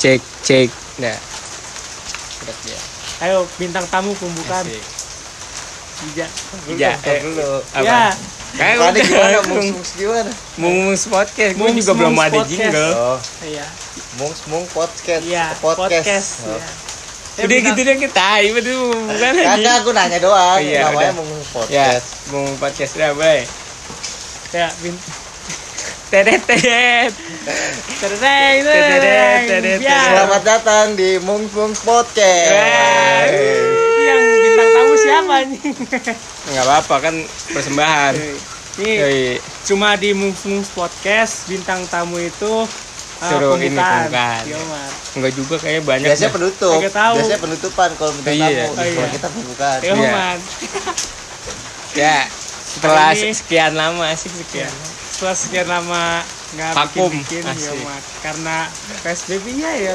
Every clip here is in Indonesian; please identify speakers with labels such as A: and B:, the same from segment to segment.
A: cek cek nah udah
B: Ayo bintang tamu pembukaan.
A: Iya, eh,
C: dulu.
A: apa?
B: Ya,
A: Kayak
C: Tadi
A: udah
C: gimana mungs gimana?
A: Mungus podcast, gue juga belum ada
B: podcast.
A: jingle.
C: Oh,
B: iya.
C: mungs mung podcast.
B: Iya,
C: podcast.
B: podcast.
C: Oh.
B: iya. Ya,
A: Udah
B: bintang-
A: gitu deh kita, itu bukan lagi.
C: Kagak aku nanya doang.
A: Iya,
C: namanya
A: udah. Ya,
C: podcast.
A: Mungus podcast dah, boy.
B: Ya, bin
A: tedet.
B: Tereng, tereng. Biar.
A: tedet.
C: Selamat datang di Mungs Podcast.
B: Ini yang bintang tamu siapa nih?
A: Enggak apa-apa kan persembahan.
B: Ini
A: Yoi.
B: cuma di Mungs Podcast bintang tamu itu uh,
A: Suruh ini
B: pembukaan.
A: pembukaan.
B: Iya.
A: Enggak juga kayaknya banyak.
C: Biasanya
A: dah.
C: penutup. Biasanya penutupan kalau bintang
A: Iya.
C: tamu.
B: Oh,
C: Kalau
B: iya.
C: kita pembukaan.
B: Iya,
A: Iya.
B: Man.
A: Ya, setelah sekian lama sih sekian.
B: Setelah sekian lama nggak
A: Vakum.
B: bikin-bikin, ya,
A: Asik.
B: Mar. Karena PSBB ya ya.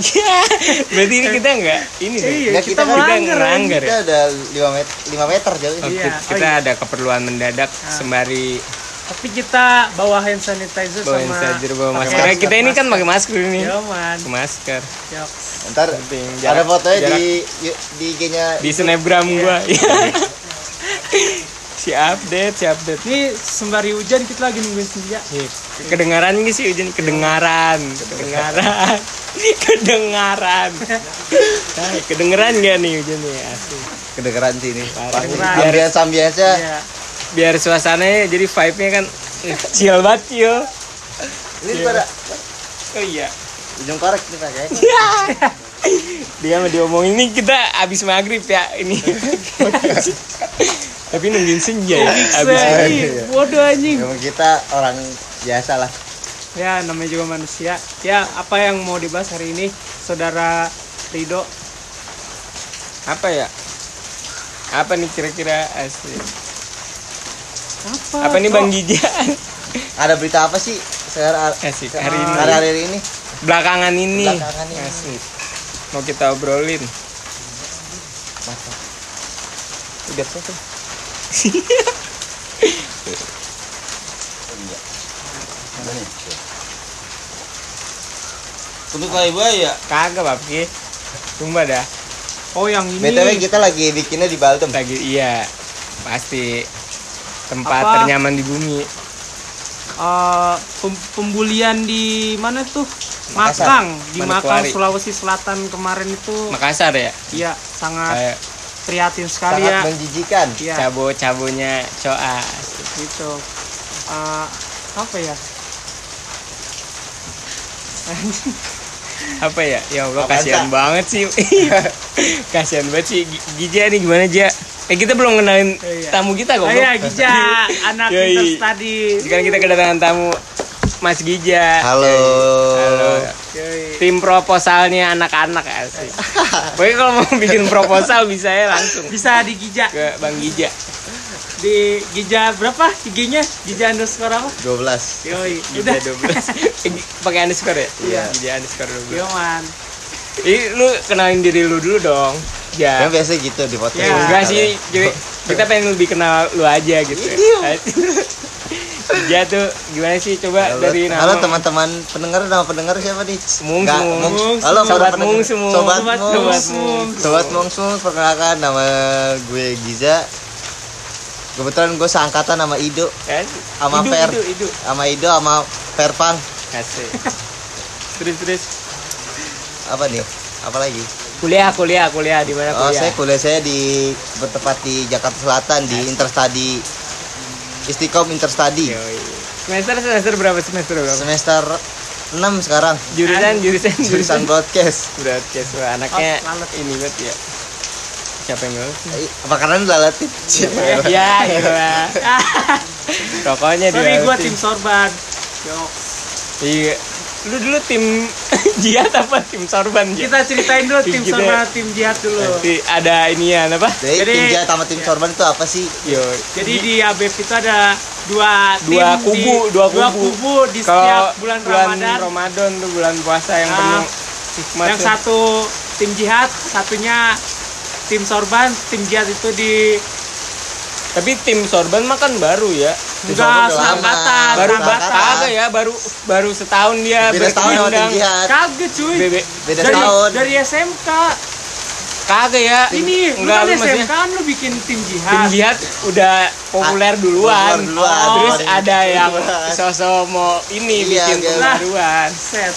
A: Ya, berarti ini kita enggak ini dong.
B: Iya,
C: Nggak,
B: kita
C: kita kan
B: melanggar.
A: udah ngelanggar.
C: Kita udah 5 meter, 5 meter jauh ini.
A: Oh,
B: Iya.
A: kita, kita
B: Oh, iya.
A: ada keperluan mendadak sembari
B: Tapi kita bawa hand sanitizer
A: bawa
B: sama
A: saja bawa
B: pakai
A: masker. kita ini kan pakai masker ini.
B: Ya, Man.
A: Pakai masker.
B: Yok.
C: Ntar
A: Penting,
C: ada
A: jarak-
C: fotonya
A: jarak-
C: di di IG-nya
A: di snapgram
B: Iya.
A: gua. si update, si update.
B: Ini sembari hujan kita lagi nungguin senja.
A: Ih, Kedengaran gak sih hujan? Kedengaran, kedengaran, kedengaran. Nah, kedengeran gak nih hujannya? Asik.
C: kedengeran sini.
A: Parah.
B: Kedengeran.
C: Ambience ambience
B: Iya.
A: Biar suasananya jadi vibe-nya kan eh, chill banget chill.
C: Ini pada
A: Oh iya.
C: ujung korek nih pakai.
A: Dia mau diomongin ini kita abis maghrib ya ini. Tapi nungguin senja ya. Abis
B: ini bodoh anjing.
C: Emang kita orang biasa lah.
B: Ya namanya juga manusia. Ya apa yang mau dibahas hari ini, saudara Rido?
A: Apa ya? Apa nih kira-kira asli?
B: Apa?
A: Apa nih Bang Gijan?
C: Ada berita apa sih sekarang
A: Asik hari ini.
C: hari-hari ini?
A: Belakangan ini.
C: Belakangan ini.
A: Asik. Mau kita obrolin.
C: Mantap.
A: Udah selesai.
C: Untuk kali ya.
A: Kagak papi. Sumpah dah.
B: Oh yang ini.
C: BTW kita lagi bikinnya di Baltem.
A: Lagi iya. Pasti tempat
B: Apa?
A: ternyaman di bumi.
B: eh, pem- pembulian di mana tuh?
C: Makassar.
B: Makang di Makang. Sulawesi Selatan kemarin itu
A: Makassar ya.
B: iya sangat
A: Kayak
B: prihatin sekali
C: Sangat
B: ya.
C: menjijikan.
B: Iya.
A: cabo-cabonya coa.
B: gitu Eh, apa ya
A: Apa ya? Ya Allah kasihan banget sih. kasihan banget sih. Gi- Gija nih gimana Ja? Eh kita belum kenalin
B: Iya.
A: tamu kita kok.
B: oh ya Gija anak. Inter Study
A: Sekarang kita kedatangan tamu Mas Gija.
C: Halo.
A: Halo. Tim proposalnya anak-anak asik. Pokoknya kalau mau bikin proposal bisa ya langsung
B: bisa di Gija
A: ke Bang Gija.
B: di Gija berapa IG-nya Gija underscore apa
C: 12.
B: Yoi
A: Gija
B: udah
A: 12. Eh, Pakai underscore ya?
C: Iya.
A: Gija underscore 12.
B: Yo man
A: Ih, lu kenalin diri lu dulu dong. Ya.
C: Kan biasa gitu di podcast.
B: Ya.
A: Enggak sih, jadi kita pengen lebih kenal lu aja gitu. Gija tuh gimana sih coba
C: Halo,
A: dari nama
C: halo teman-teman pendengar nama pendengar siapa nih?
A: Mung,
C: Nggak,
A: Mung.
C: Halo
A: Sobat. Mung semua.
C: Sobat Mung.
A: Sobat
B: Mung.
C: Sobat Mung semua perkenalkan nama gue Giza. Kebetulan gue seangkatan sama Ido,
A: Kan?
C: Sama Fer. Sama Ido sama Verpang.
A: Kasih. terus terus
C: Apa nih? Apa lagi?
A: kuliah kuliah kuliah di mana
C: Oh,
A: kuliah?
C: saya kuliah saya di bertempat di Jakarta Selatan di Interstudy Istiqom Interstudy.
A: Semester semester berapa semester berapa?
C: Semester 6 sekarang.
A: Jurusan jurusan
C: Jurusan broadcast.
A: broadcast Wah, anaknya
B: Oh, lalat.
A: ini banget ya. Siapa yang lalat?
C: Eh, Apa karena lu lalatin?
A: Ya, iya. Rokoknya
B: sorry
A: dia.
B: gua tim sorban Yo.
A: Iya. Lu dulu tim jihad apa tim sorban? Ji?
B: kita ceritain dulu tim
A: Kita-
B: sorban tim jihad dulu
A: Nanti ada inian apa?
C: Jadi,
B: Jadi-
C: tim Jaya sama tim Sorban itu apa sih?
A: Yo.
B: jadi di ABF itu ada dua
A: dua
B: tim
A: kubu,
B: di,
A: dua kubu.
B: di
A: Kalau
B: setiap bulan, Ramadan
A: Ramadan tuh bulan puasa yang
B: Ah,
A: penuh hikmat
B: yang
A: tuh.
B: satu tim jihad satunya tim sorban tim jihad itu di
A: Tapi tim sorban mah kan baru ya.
B: Enggak, seangkatan.
A: baru kagak ya baru baru setahun dia
C: Beda jihad.
B: Kagak cuy.
A: Bebe-
C: Beda
B: dari,
C: setahun.
B: dari SMK.
A: kagak ya
B: Ini
A: enggak
B: kan
A: lu
B: SMK kan lu bikin tim jihad.
A: tim jihad udah populer duluan,
C: populer duluan.
A: terus
C: Oh.
A: ada yang
C: Duluan.
A: sosok mau ini
C: Iya,
A: bikin
C: iya.
A: pembaruan
B: Set.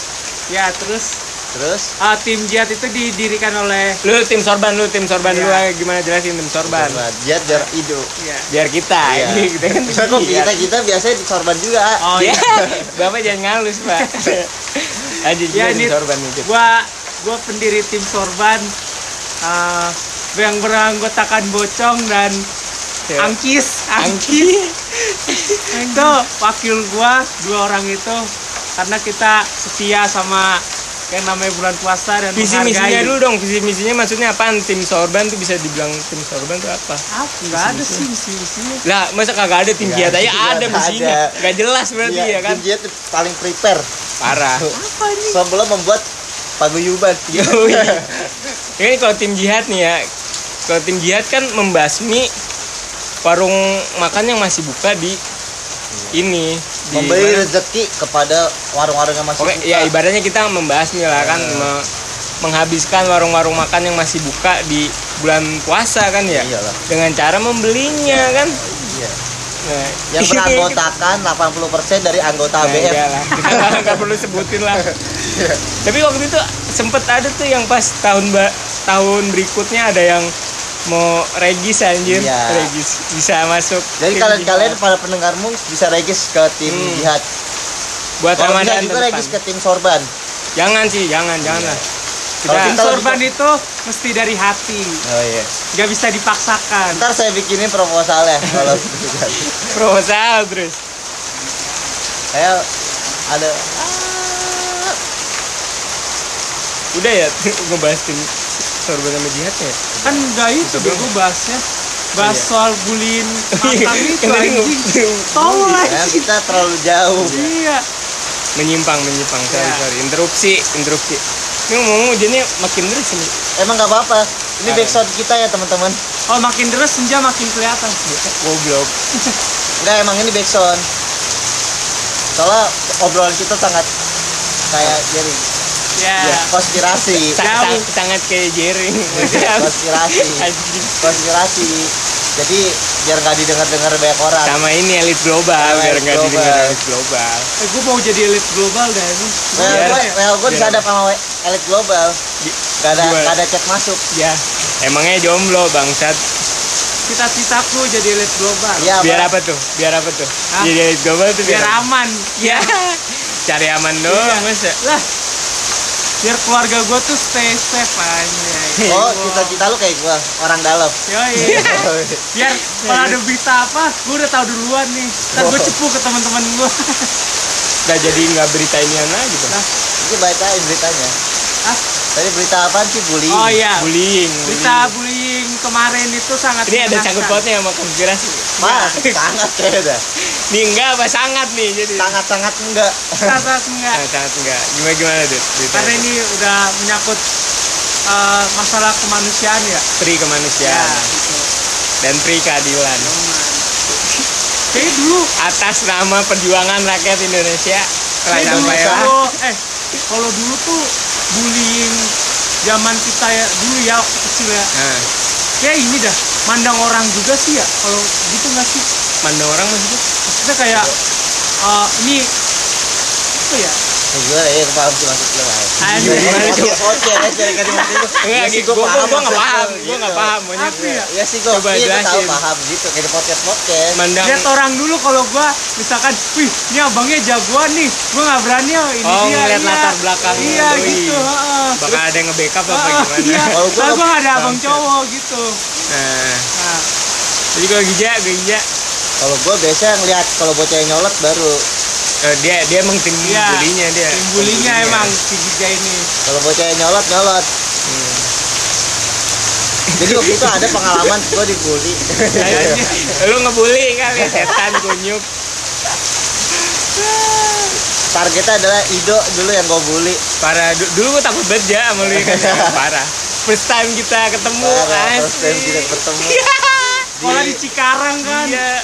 B: Ya, terus
C: Terus
B: ah, tim jihad itu didirikan oleh
A: lu tim sorban lu tim sorban
B: Iya.
A: dulu ah, gimana jelasin tim sorban
C: Sorban. Jihad biar ido.
B: ya.
A: biar kita
C: Iya.
A: ini kita kan
C: Bisa kok
A: jihad.
C: kita kita biasanya di sorban juga.
B: Oh
A: ya
B: iya.
A: bapak jangan ngalus pak aja
B: Ya,
A: tim sorban itu
B: gua gua pendiri tim sorban eh, yang beranggotakan bocong dan
A: Ya.
B: angkis
A: Angki
B: itu wakil gua dua orang itu karena kita setia sama yang namanya bulan puasa dan
A: visi misinya dulu dong. Visi misinya maksudnya apaan tim sorban tuh bisa dibilang tim sorban tuh apa?
B: Apa? Nggak ada sih misi misinya.
A: Lah masa kagak ada tim jihad aja
C: ada,
A: misinya. nggak jelas berarti
C: Iya,
A: ya kan?
C: Tim jihad tuh paling prepare.
A: Parah.
B: Apa ini?
C: Sebelum membuat paguyuban.
A: Yoi. Ini kalau tim jihad nih ya, kalau tim jihad kan membasmi warung makan yang masih buka di ini
C: Memberi rezeki kepada warung-warung yang masih
A: Oke,
C: buka.
A: ya ibaratnya kita membahasmi lah kan
C: Ya.
A: me- menghabiskan warung-warung makan yang masih buka di bulan puasa kan ya
C: Iyalah.
A: dengan cara membelinya kan
C: Iya.
A: nah,
C: Yang beranggotakan 80% dari anggota
A: Nah,
C: ABF.
A: iya lah. Kita nggak- perlu sebutin lah. Tapi waktu itu sempet ada tuh yang pas tahun tahun berikutnya ada yang mau regis anjir,
C: Iya.
A: regis bisa masuk.
C: Jadi
A: tim
C: kalian-kalian
A: jihad.
C: para pendengarmu bisa regis ke tim
A: Hmm.
C: jihad.
A: buat
C: Kalau bisa
A: Ramadan
C: juga regis ke tim sorban.
A: Jangan sih, jangan, jangan lah.
C: Kalau
A: Kita
C: kita lebih
B: sorban
C: ke-
B: itu mesti dari hati
C: Oh iya.
B: nggak bisa dipaksakan
C: Ntar saya bikinin proposalnya kalau jihad.
A: proposal terus.
C: Saya ada
A: Udah ya ngebahas tim sorban sama jihad ya.
B: kan nggak itu bego bahasnya bahas
A: Iya.
B: soal bullying mantan itu anjing
A: nge-
B: tolol
C: ya, kita terlalu jauh.
B: iya
A: menyimpang, menyimpang. Sorry,
B: Ya.
A: sorry. Interupsi, interupsi. Ini ngomong hujannya makin deras ini.
C: Emang nggak apa-apa. Ini
A: Ada.
C: backsound kita ya teman-teman.
B: kalau makin deras senja makin kelihatan
A: Goblok.
C: Enggak emang ini backsound. Soalnya obrolan kita sangat kayak jadi
B: ya
C: ya, konspirasi.
A: Sa-
B: Jauh.
A: sa- sangat kayak jering.
C: konspirasi. Konspirasi. Jadi biar nggak didengar-dengar banyak orang.
A: sama ini elit global
C: Sama
A: biar
C: elit
A: nggak
C: global.
A: didengar elit global
B: eh, gue mau jadi elit global dah ini
C: Well,
A: Biar-
C: gue, well, gue disadap sama elit global. Gak ada, gak ada cek masuk.
A: ya emangnya jomblo bangsat
B: cita-citaku jadi elit global
C: Iya,
A: biar apa tuh biar apa tuh
B: Hah?
A: jadi elit global tuh
B: biar
A: biar,
B: aman
A: ya cari aman doang
B: Iya.
A: masa
B: lah biar keluarga gue tuh stay safe aja
C: Oh, cita-cita lu kayak gue, orang dalam.
B: Yoi. biar kalau ada berita apa gue udah tahu duluan nih ntar gue cepu ke teman-teman gue
A: nggak jadi nggak berita inian lagi tuh
B: Nah.
C: Ini bacain beritanya.
B: Hah?
C: Tadi berita apaan sih bullying?
B: oh iya
A: bullying
B: berita bullying kemarin itu sangat
A: ini ada sangkut pautnya sama konspirasi.
C: Mas, sangat kayak dah.
A: nih enggak apa sangat nih jadi.
C: Sangat-sangat enggak.
B: sangat enggak.
A: Sangat, sangat enggak. Gimana gimana deh
B: karena ini udah menyangkut eh, masalah kemanusiaan ya?
A: Pri
B: ya
A: kemanusiaan
B: gitu.
A: dan pri keadilan.
B: Kayaknya dulu
A: atas nama perjuangan rakyat Indonesia
B: Kayak dulu kalau eh kalau dulu tuh bullying zaman kita ya dulu ya waktu kecil ya.
A: Nah,
B: kayak ini dah. Mandang orang juga sih ya kalau gitu nggak sih?
A: Mandang orang maksudnya?
B: Maksudnya kayak eh, ini apa ya
C: Ya gue
A: gue
C: gua
A: gue gue nggak paham, gue nggak paham
C: gue, gue paham gitu
B: lihat orang dulu kalau gua misalkan wih ini abangnya jagoan nih gua nggak berani oh, ini
A: Oh,
B: dia iya.
A: latar belakang
B: iya gitu
A: bakal ada yang nge-backup apa gimana.
C: Kalau gua
B: gua nggak ada abang cowok gitu
A: Nah, jadi kalau Gija, gue Gija,
C: Kalau gue biasanya ngeliat kalau bocah nyolot baru.
A: Eh, dia dia emang tim
B: Iya.
A: bulinya dia.
B: tim bulinya emang si Giga ini
C: Kalau bocah nyolot nyolot.
A: Hmm.
C: Jadi waktu itu ada pengalaman gue dibully.
A: Lu ngebully kali setan kunyuk.
C: Targetnya adalah Ido dulu yang gue bully.
A: Parah, Du- dulu gue takut banget ya sama lu kan. Parah. First time kita ketemu,
C: Parah,
A: asli.
C: first time kita ketemu.
A: Iya.
B: sekolah di Cikarang kan
A: Iya.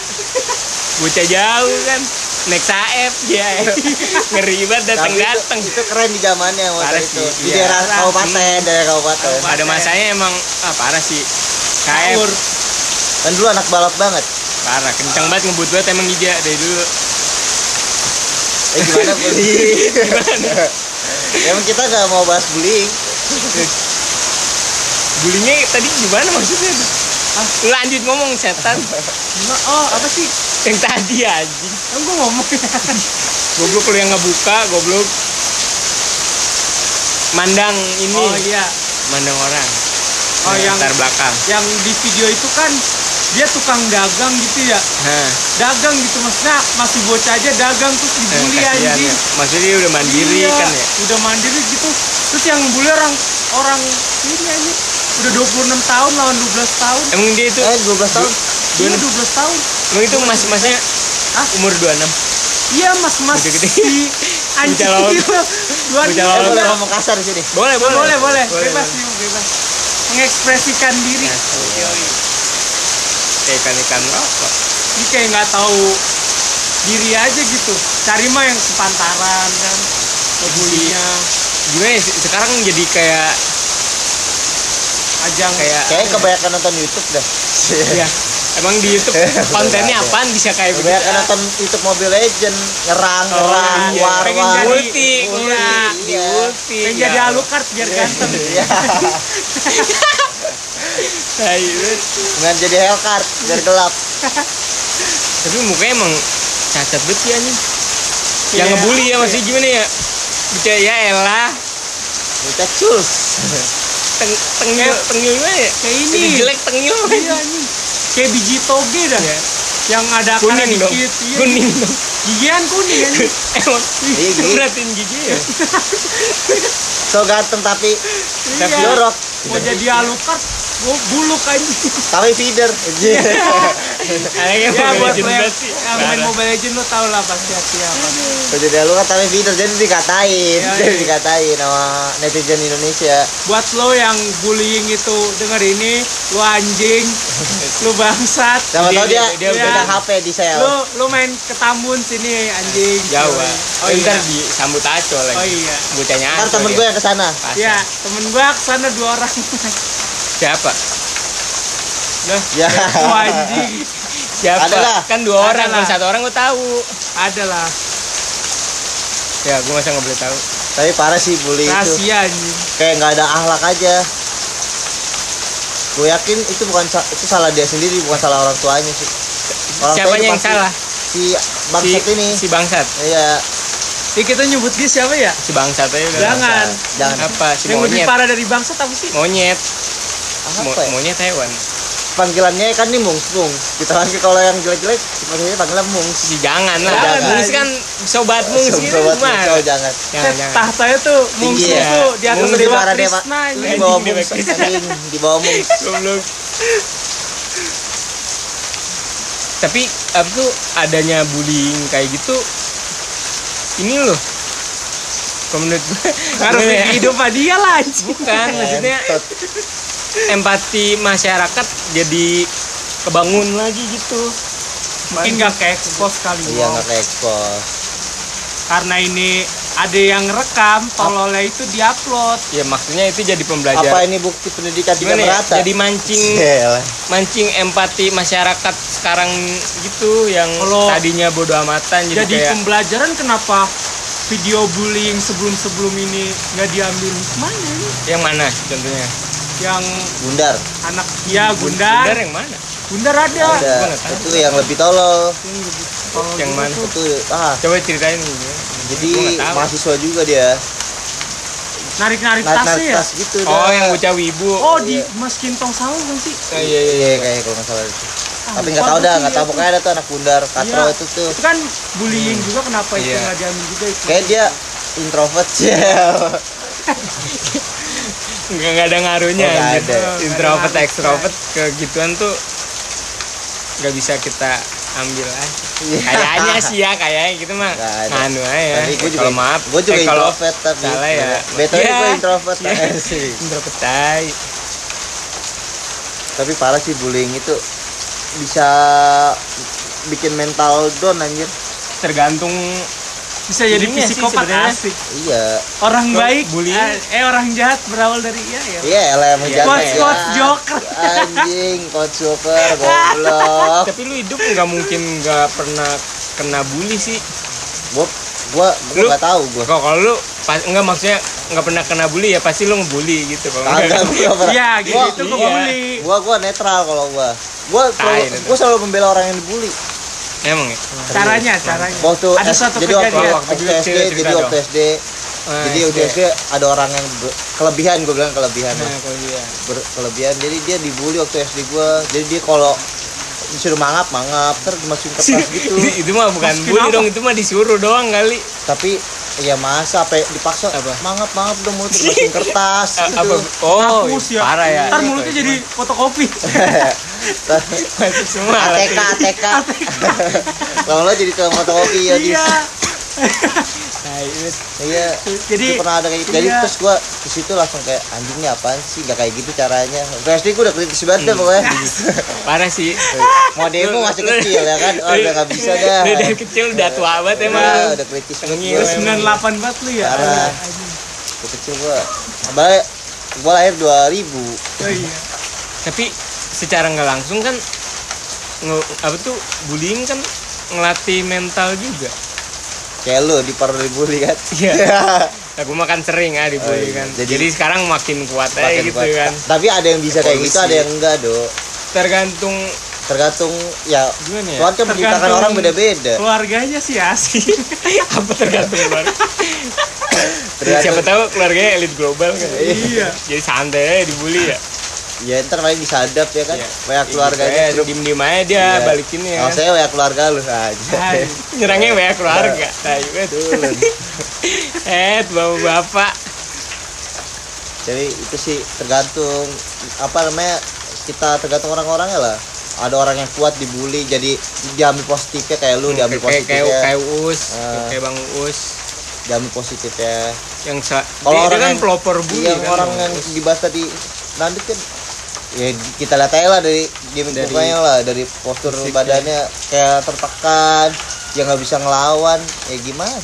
A: bocah jauh kan naik saep dia ngeri banget datang
C: Tapi itu, keren di zamannya
A: Parah
C: itu.
A: sih,
C: Di
A: iya.
C: daerah kabupaten, daerah kabupaten.
A: pada masanya emang ah parah sih saep.
C: Kan dulu anak balap banget.
A: parah kencang banget ngebut banget emang Gija dari dulu
C: Eh gimana bullying? Emang kita nggak mau bahas bullying.
A: bullyingnya tadi gimana maksudnya? Ah, lanjut ngomong setan
B: Gimana? Oh, apa sih?
A: Yang tadi anjing
B: Kan gue ngomong
A: goblok lu yang ngebuka goblok mandang ini
B: Oh iya.
A: mandang orang
B: Oh, yang
A: ntar belakang
B: yang di video itu kan dia tukang dagang gitu ya.
A: Hah,
B: Dagang gitu maksudnya masih bocah aja dagang terus dibully
A: kasihan
B: anjing.
A: ya. maksudnya dia udah mandiri
B: Iya,
A: kan ya
B: Udah mandiri gitu. Terus yang bully orang orang ini anjing udah 26 tahun lawan 12 tahun.
A: emang dia itu
C: Eh 12 tahun.
B: Iya 12 tahun.
A: Emang itu mas masnya
B: Hah?
A: umur 26
B: Iya mas-mas
A: Gede-gede.
B: si anjing itu. Dua
C: Eh boleh ngomong kasar di sini.
A: boleh boleh
B: boleh, boleh,
A: boleh
B: bebas
A: boleh.
B: sih, bebas. Mengekspresikan diri.
A: kayak ikan ikan rokok
B: Ini kayak nggak tahu diri aja gitu. Cari mah yang sepantaran kan. Ngebulinya
A: gimana ya, se- sekarang jadi kayak
B: ajang
A: kayak
C: Kayak kebanyakan nonton YouTube dah.
A: ya emang di YouTube kontennya apaan bisa kayak begitu
C: Kebanyakan nonton YouTube Mobile Legend, nyerang,
A: Oh,
C: nyerang,
A: iya.
C: war,
B: Pengen
C: war.
B: jadi-
A: multi
B: Multi,
A: iya di
C: iya.
A: multi
B: pengen
A: ya.
B: jadi Alucard biar ganteng.
C: Iya. Dengan jadi Hellcard biar gelap.
A: tapi mukanya emang cacat banget nih yang
B: Iya.
A: ngebully ya masih gimana ya bisa ya elah
C: Kita cus.
A: teng tengil tengil gimana ya
B: Kayak ini.
A: Jelek tengil
B: Iya anjing. Kayak biji toge dah.
A: Iya.
B: Yang ada
A: kuning dong
B: dikit. Iya.
A: kuning dong
B: Gigian kuning anjing.
A: emang
C: Iya,
A: beratin gigi ya
C: So ganteng tapi
A: Tapi
B: Iya.
C: jorok.
B: Mau jadi Alucard, gua buluk anjing.
C: Tapi feeder.
B: Ya buat lo yang,
A: banget sih.
B: yang main. Mobile Legends lo tau lah pasti siapa.
C: Kalau jadi lu kan tapi feeder jadi dikatain,
B: Iya,
C: jadi
B: iya.
C: dikatain sama netizen Indonesia.
B: Buat lo yang bullying itu denger ini, lo anjing, lo bangsat.
C: Sama
A: Dia-
C: tau dia,
A: dia-
C: dia, HP di sel.
B: Lo lo main ke Tambun sini anjing.
A: jauh ah
B: Oh
A: oh,
B: iya.
A: ntar disambut aco lagi
B: Oh iya.
A: bocahnya
C: Ntar temen
A: dia.
C: gue yang ke sana.
A: Pasang.
B: Ya, temen gua ke sana dua orang.
A: siapa
B: Lah,
C: Ya.
B: oh, anjing.
A: siapa
C: Ada lah.
A: kan dua orang
B: lah.
A: kalau satu orang gue tahu
B: Ada lah.
A: ya gue masa nggak boleh tahu
C: Tapi parah sih bully itu.
B: Rahasia anjing.
C: Kayak nggak ada akhlak aja. Gue yakin itu bukan itu salah dia sendiri, bukan salah orang tuanya sih. Orang
A: siapanya yang
C: pasti
A: salah
C: Si bangsat
A: si,
C: ini.
A: si bangsat
C: Iya,
B: Ya kita nyebut dia siapa ya?
A: si bangsat aja udah
B: Jangan.
C: jangan.
A: apa si
B: yang lebih
A: monyet
B: parah dari bangsat apa sih?
A: monyet Mo-
C: Apa ya?
A: monyet hewan
C: Panggilannya kan nih mungs mungs. Kita panggil kalau yang jelek-jelek, panggilnya panggilan mungs.
A: si jangan lah
C: Jangan.
A: mungs kan sobat mungs gitu
C: Sobat mungs, oh, jangan.
A: jangan
B: Set
A: jangan
B: tahtanya tuh
C: Tinggi ya.
B: tuh di atas
C: Mungs di
B: Dewa. Krishna
C: Di bawah mungs, di bawah mungs.
A: Tapi apa tuh adanya bullying kayak gitu ini loh kalau menurut gue
B: Ngaruh
A: ya?
B: kehidupan dia lah
A: bukan maksudnya. Empati masyarakat jadi kebangun lagi gitu
B: Mungkin nggak ke expose kali
C: Iya nggak ke expose.
B: Karena ini ada yang rekam, tololnya itu diupload.
A: ya maksudnya itu jadi
C: Apa
A: pembelajaran
C: ini bukti pendidikan tidak
A: ya
C: merata?
A: jadi mancing
C: Yalah.
A: mancing empati masyarakat sekarang gitu yang
B: Kalau-
A: tadinya bodoh amatan jadi,
B: Jadi
A: kayak
B: pembelajaran kenapa video bullying sebelum-sebelum ini nggak diambil mana ini?
A: yang mana contohnya
B: Yang
C: Bundar.
B: anak ya Gundar,
A: Bundar yang mana
B: Gundar ada.
C: Ada. Itu yang lebih tolol.
B: Yang lebih-
A: mana?
C: Itu ah,
A: coba ceritain gimana.
C: jadi mahasiswa juga dia.
B: Narik-narik
C: Narik
B: tasnya ya?
C: tas gitu
A: oh
C: dah.
A: yang bocah wibu
B: Oh di Mas Kintong Sawah kan sih?
A: Oh, iya iya
C: Iya kayak kalau nggak salah itu.
B: Ah,
C: Tapi nggak tahu dah, nggak
B: ya
C: tahu
B: tuh.
C: pokoknya ada tuh anak bundar, katro
B: Iya.
C: itu tuh.
B: Itu kan bullying juga kenapa itu
A: Iya.
B: nggak diambil juga itu?
C: Kayak dia introvert sih.
A: nggak nggak ada ngaruhnya
C: Oh,
A: anjir.
C: ada.
A: introvert
B: Nggak ada
A: extrovert ke gituan tuh nggak bisa kita ambil aja kayaknya sih ya kayaknya gitu mah
C: ada.
A: nganu aja
C: Tapi gue juga
A: kalau maaf
C: gue juga
A: eh, kalau
C: introvert tapi
A: salah ya
C: Betul
A: Iya.
C: gue introvert
A: Iya.
C: eh, sih.
A: introvert tai.
C: Tapi parah sih bullying itu bisa bikin mental down anjir
A: tergantung
B: bisa jadi
A: Ininya sih
B: psikopat asik.
C: Iya.
B: Orang
A: Kalau
B: baik
A: bullying-
B: eh, eh orang jahat berawal dari iya ya?
C: Iya LM
A: Iya.
C: jahat
B: Coach-
C: ya.
B: coach joker.
C: anjing coach joker goblok.
A: Tapi lu hidup nggak mungkin nggak pernah kena bully sih.
C: Gua gua gua nggak tahu gua.
A: kok kalau lu pas enggak maksudnya nggak pernah kena bully ya pasti lu ngebully gitu kalau enggak
C: gua nggak pernah.
B: Iya
C: Gua-
B: gitu
A: iya.
B: gue bully.
C: gua gua netral kalau gua. Gua selalu, gua selalu membela orang yang dibully
A: emang ya?
B: Caranya caranya.
C: Waktu
B: ada
C: S-
B: suatu
C: jadi waktu,
B: kejadian.
A: waktu
C: SD
A: cerita
C: jadi waktu SD
A: Ah,
C: jadi waktu SD ada orang yang kelebihan gua bilang kelebihan.
A: Nah
C: kelebihan. Jadi dia dibully waktu SD gua. Jadi dia kalau disuruh mangap mangap terus masukin kertas gitu.
A: itu mah bukan bully dong itu mah disuruh doang kali.
C: Tapi ya masa apa dipaksa
A: Apa?
C: mangap mangap dong mau terus masukin kertas
A: A-
C: gitu.
A: Apa oh
B: Hapus ya.
A: Parah ya.
B: Ntar mulutnya jadi fotokopi.
A: Masuk semua
C: ATK ATK kalau lo jadi tukang fotokopi ya di
B: iya
A: Nah,
C: iya
B: jadi
C: pernah ada kayak gitu. Jadi
B: iya.
C: terus gua di situ langsung kayak anjingnya apaan sih? Gak kayak gitu caranya. SD gua udah kritis banget dah pokoknya.
A: parah sih.
C: Mau demo masih kecil ya kan? Oh udah gak bisa dah.
A: dari kecil udah tua banget emang.
C: Udah, udah kritis banget
A: Tengil,
C: gua.
A: sembilan.
B: 98 banget lu ya.
C: Parah. Gua kecil gua. Balik gua lahir 2000
B: oh iya.
A: Tapi secara nggak langsung kan nge- apa tuh bullying kan ngelatih mental juga
C: kayak lu di parah dibully kan?
A: Iya. aku makan sering ah dibully
C: Oh, iya.
A: kan.
C: Jadi-
A: jadi, sekarang makin kuat aja
C: Makin
A: gitu
C: kuat.
A: kan.
C: Tapi ada yang bisa kayak gitu ada yang enggak do
A: tergantung
C: tergantung ya
A: gimana ya?
C: kan menciptakan orang beda-beda.
B: keluarganya sih asik
A: apa tergantung keluarga?
C: Tergantung-
A: siapa tahu keluarganya elit global kan.
B: Iya.
A: Jadi santai aja dibully ya
C: ya ntar paling disadap ya kan?
A: Iya.
C: banyak keluarganya
A: ya, diem diem aja dia
C: Iya.
A: balikin ya.
C: Kalau saya banyak keluarga lu aja
B: Hai.
A: nyerangnya banyak keluarga.
C: Dulu.
A: eh bapak bapak
C: jadi itu sih tergantung apa namanya kita tergantung orang-orangnya lah. Ada orang yang kuat dibully jadi diambil positifnya kayak lu diambil
A: kayak kayak
C: positifnya.
A: kayak us
C: Ah.
A: kayak bang us.
C: Diambil positifnya.
A: Yang
C: Kalau orang
A: kan
C: yang-
A: pelopor bully
C: yang
A: kan,
C: orang yang dibahas tadi Nandit kan ya kita lihat aja lah dari dia
A: Dari-
C: mukanya lah dari postur
A: fisiknya.
C: badannya kayak tertekan yang nggak bisa ngelawan ya gimana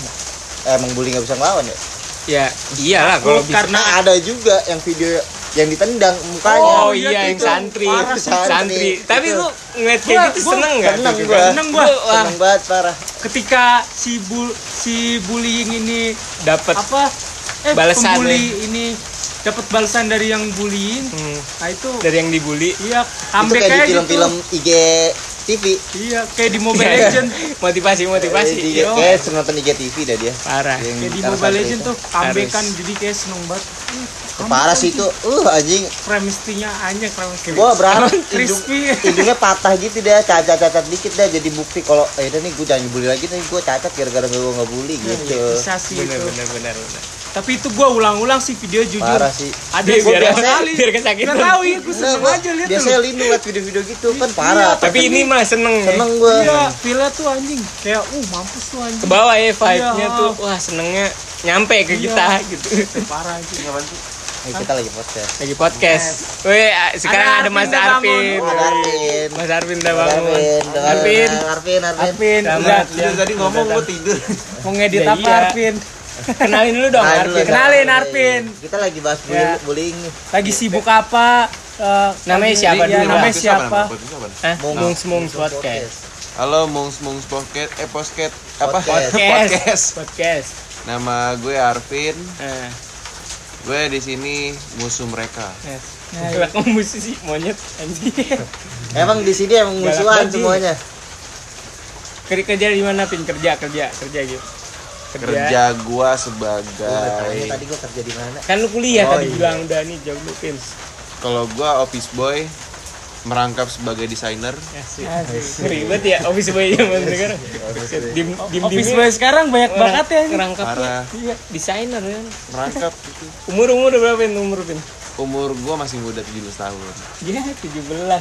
C: eh, emang bully nggak bisa ngelawan ya
A: ya iyalah kalau
B: Oh,
A: bisa
C: karena ada juga yang video yang ditendang mukanya
A: Oh,
B: Oh, iya,
A: iya yang
B: itu
A: santri,
B: parah
A: santri.
C: Santri.
A: Tapi
C: Itu.
A: lu ngeliat kayak
B: Gua-
A: gitu
B: gua
A: seneng nggak?
C: seneng gua.
A: kan?
B: Seneng gua.
C: Seneng banget parah
B: ketika si bul si bullying ini
A: dapet
B: apa eh
A: Balasan
B: pembuli
A: ya.
B: ini dapat balasan dari yang bullying
A: hmm,
B: nah itu
A: dari yang dibully.
B: iya
C: itu
B: comeback
C: kayak di
B: aja
C: film-film
B: gitu
C: IG TV
B: iya kayak di Mobile Legend
A: motivasi motivasi.
C: Di-
A: Yo,
C: kayak nonton IG TV dah dia.
A: Parah.
C: Yang
B: kayak di Mobile Legend
C: itu.
B: tuh comeback kan jadi kayak seneng banget. Hmm, comeback
C: parah sih itu. uh anjing.
B: premistinya anjing premisti
C: gua berharap
B: crispy.
C: hidungnya patah gitu deh cacat cacat dikit deh jadi bukti kalau eh udah nih gue jangan bully lagi nih gue cacat gara-gara gue nggak bully gitu.
B: ya, bisa sih
A: Bener bener bener bener.
B: Tapi itu gua ulang-ulang sih video jujur
C: parah sih
B: ada
A: Biar,
B: gua
A: biar,
B: kali
A: biar kesakitan.
B: nggak tahu ya gue
C: Nah,
B: seneng
C: gua
B: aja lihat
C: biasanya
B: tuh
C: lindung liat video-video gitu kan parah
A: Tapi ini mah seneng ya.
C: seneng gue
B: iya feel tuh anjing kayak uh mampus tuh anjing
A: Ke bawah ya vibe-nya
B: Iya.
A: tuh. Wah senengnya nyampe ke
B: Iya.
A: kita gitu.
B: parah anjing
C: Eh, kita lagi podcast
A: Lagi podcast. Weh, ah, sekarang
B: Ada
A: ada, Mas
B: Arvin udah
A: Arvin.
C: Arvin.
A: Mas Arvin udah bangun.
C: Arvin
A: Arvin.
C: Arvin Arvin
B: Arvin
A: Selamat
B: udah
A: siang.
D: tadi ngomong gue tidur
B: mau ngedit
A: Ya,
B: apa
A: iya.
B: Arvin
A: Kenalin dulu dong
C: Kenalin
A: Arvin.
C: dulu,
B: Kenalin,
C: Arvin. Kita lagi bahas bullying
B: Ya.
C: bullying
B: lagi sibuk apa Eh,
A: Namanya siapa dulu,
B: namanya siapa?
A: Hah?
C: Mungs-
A: Mungs Mungs Podcast.
D: halo mongs mongs podcast eh podcast apa
C: Podcast.
D: podcast
A: Podcast.
D: nama gue Arvin
A: Nah,
D: gue di sini musuh mereka
A: yes. Lah kamu musisi monyet anjing.
C: emang di sini emang musuhan semuanya
A: Kerja kerja di mana pin kerja kerja kerja gitu.
D: Kerja gue
C: Gua
D: sebagai
C: udah tanya tadi gue kerja di mana
A: Kan lu kuliah
C: Oh,
A: tadi
C: iya.
A: bilang udah nih jauh lu pin.
D: kalau gue office boy merangkap sebagai desainer
A: Asik.
B: Asik.
A: Ribet ya office boy zaman sekarang. Dim dim
B: office boy sekarang banyak banget ya ini.
A: Ngerangkap
D: Parah.
A: Iya, desainer kan.
D: merangkap gitu.
A: Umur umur berapa pin umur pin?
D: umur gue masih muda 17 tahun
A: Ya 17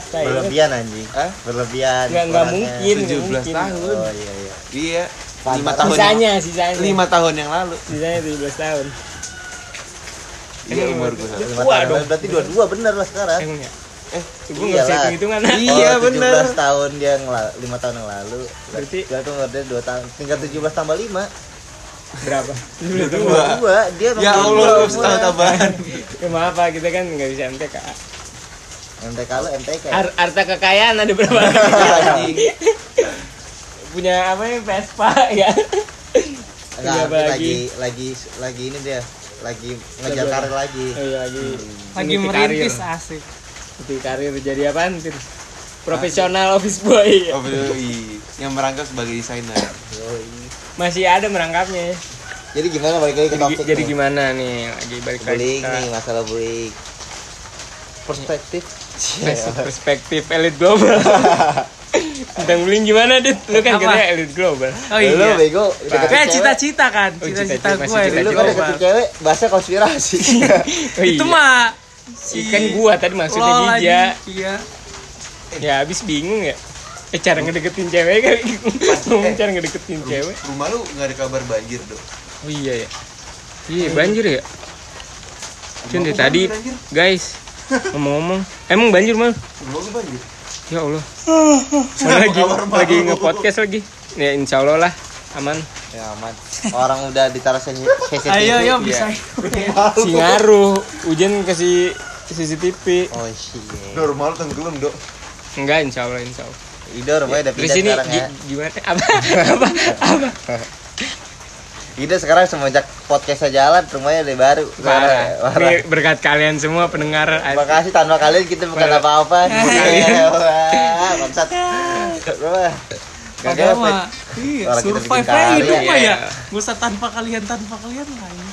A: tahun.
C: berlebihan anjing
D: Hah?
C: berlebihan
A: Enggak enggak mungkin. nggak
D: 17
A: mungkin.
D: tahun.
C: oh iya iya
D: iya. Lima tahun
A: Sisanya sisanya.
D: lima tahun yang lalu
A: Sisanya 17 tahun.
D: iya umur gue
C: lima
A: tua
C: tahun
A: dong.
C: berarti dua-dua bener lah sekarang
A: Emang ya? gue nggak
C: Iyalah.
A: hitung-hitungan
D: Iya,
C: Oh,
D: bener.
C: 17 tahun dia yang 5 tahun yang lalu.
A: Berarti-
C: dia tuh umurnya 2 tahun. Tinggal 17 tambah 5.
A: berapa
D: Dua.
C: Dua. Dia
D: Ya Allah,
C: dua
D: lu setahun tambahan.
A: ya maaf pak kita kan nggak bisa MTK
C: MTK lu MTK.
A: Ar harta kekayaan ada berapa. punya apa ya Vespa ya
C: Enggak,
A: Punya
C: lagi lagi lagi ini dia. Lagi ngejar
A: Lagi apa?
C: karir lagi.
A: Oh iya lagi
B: lagi
A: meniti
B: merintis
A: karir.
B: asik
A: Meniti karir jadi apaan Tir? profesional office boy
D: Oh, iya. Yang merangkap sebagai desainer.
A: Masih ada merangkapnya
C: Jadi gimana balik lagi ke
A: jadi,
C: topik?
A: jadi
C: nih?
A: gimana nih lagi balik lagi
C: Bullying
A: ke
C: nih masalah bullying. Perspektif.
A: pers- perspektif elit global. Tentang bullying gimana dit? Lu kan katanya elit global.
B: Oh
C: Lu
B: iya
C: bego deketin
B: kayak cita-cita kan
A: Oh,
B: cita-cita
A: cita-cita,
B: gue
C: Lu
A: cita-cita.
C: kan deketin cewek, bahasa konspirasi.
A: oh,
B: itu
A: iya.
B: mah si
A: Ikan gua tadi maksudnya
B: Lol
A: Dija
B: anjing. iya.
A: Ya habis bingung ya. Eh cara ngedeketin cewek kan ngomong cara ngedeketin cewek.
D: Rumah lu nggak ada kabar banjir, Dok.
A: oh iya ya. Iya banjir ya. Cun tadi guys ngomong-ngomong. Emang banjir
D: lu banjir.
A: ya Allah. Mana lagi? Lagi nge-podcast lagi? Ya insya Allah lah. Aman.
C: Ya aman. Orang udah ditaruh CCTV.
B: ayo ayo
A: Iya.
B: bisa.
A: si ngaruh hujan kasih CCTV
C: Oh
D: rumah lu tenggelam, Dok.
A: enggak insya Allah insya Allah.
C: Ido rumahnya udah
A: terus
C: pindah sekarang ya.
A: gi- gimana? Apa? Apa? Apa
C: Ido sekarang semenjak podcast saya jalan rumahnya udah baru.
A: parah
C: Parah.
A: Ini berkat kalian semua pendengar
C: Terima kasih tanpa kalian kita bukan apa-apa. Wah, Bangsat. Wah. Gak
B: Padahal
C: dapat.
B: mah iya,
C: kita
B: survive aja hidup mah ya
A: Iya.
B: Gak usah tanpa kalian tanpa kalian lah ini.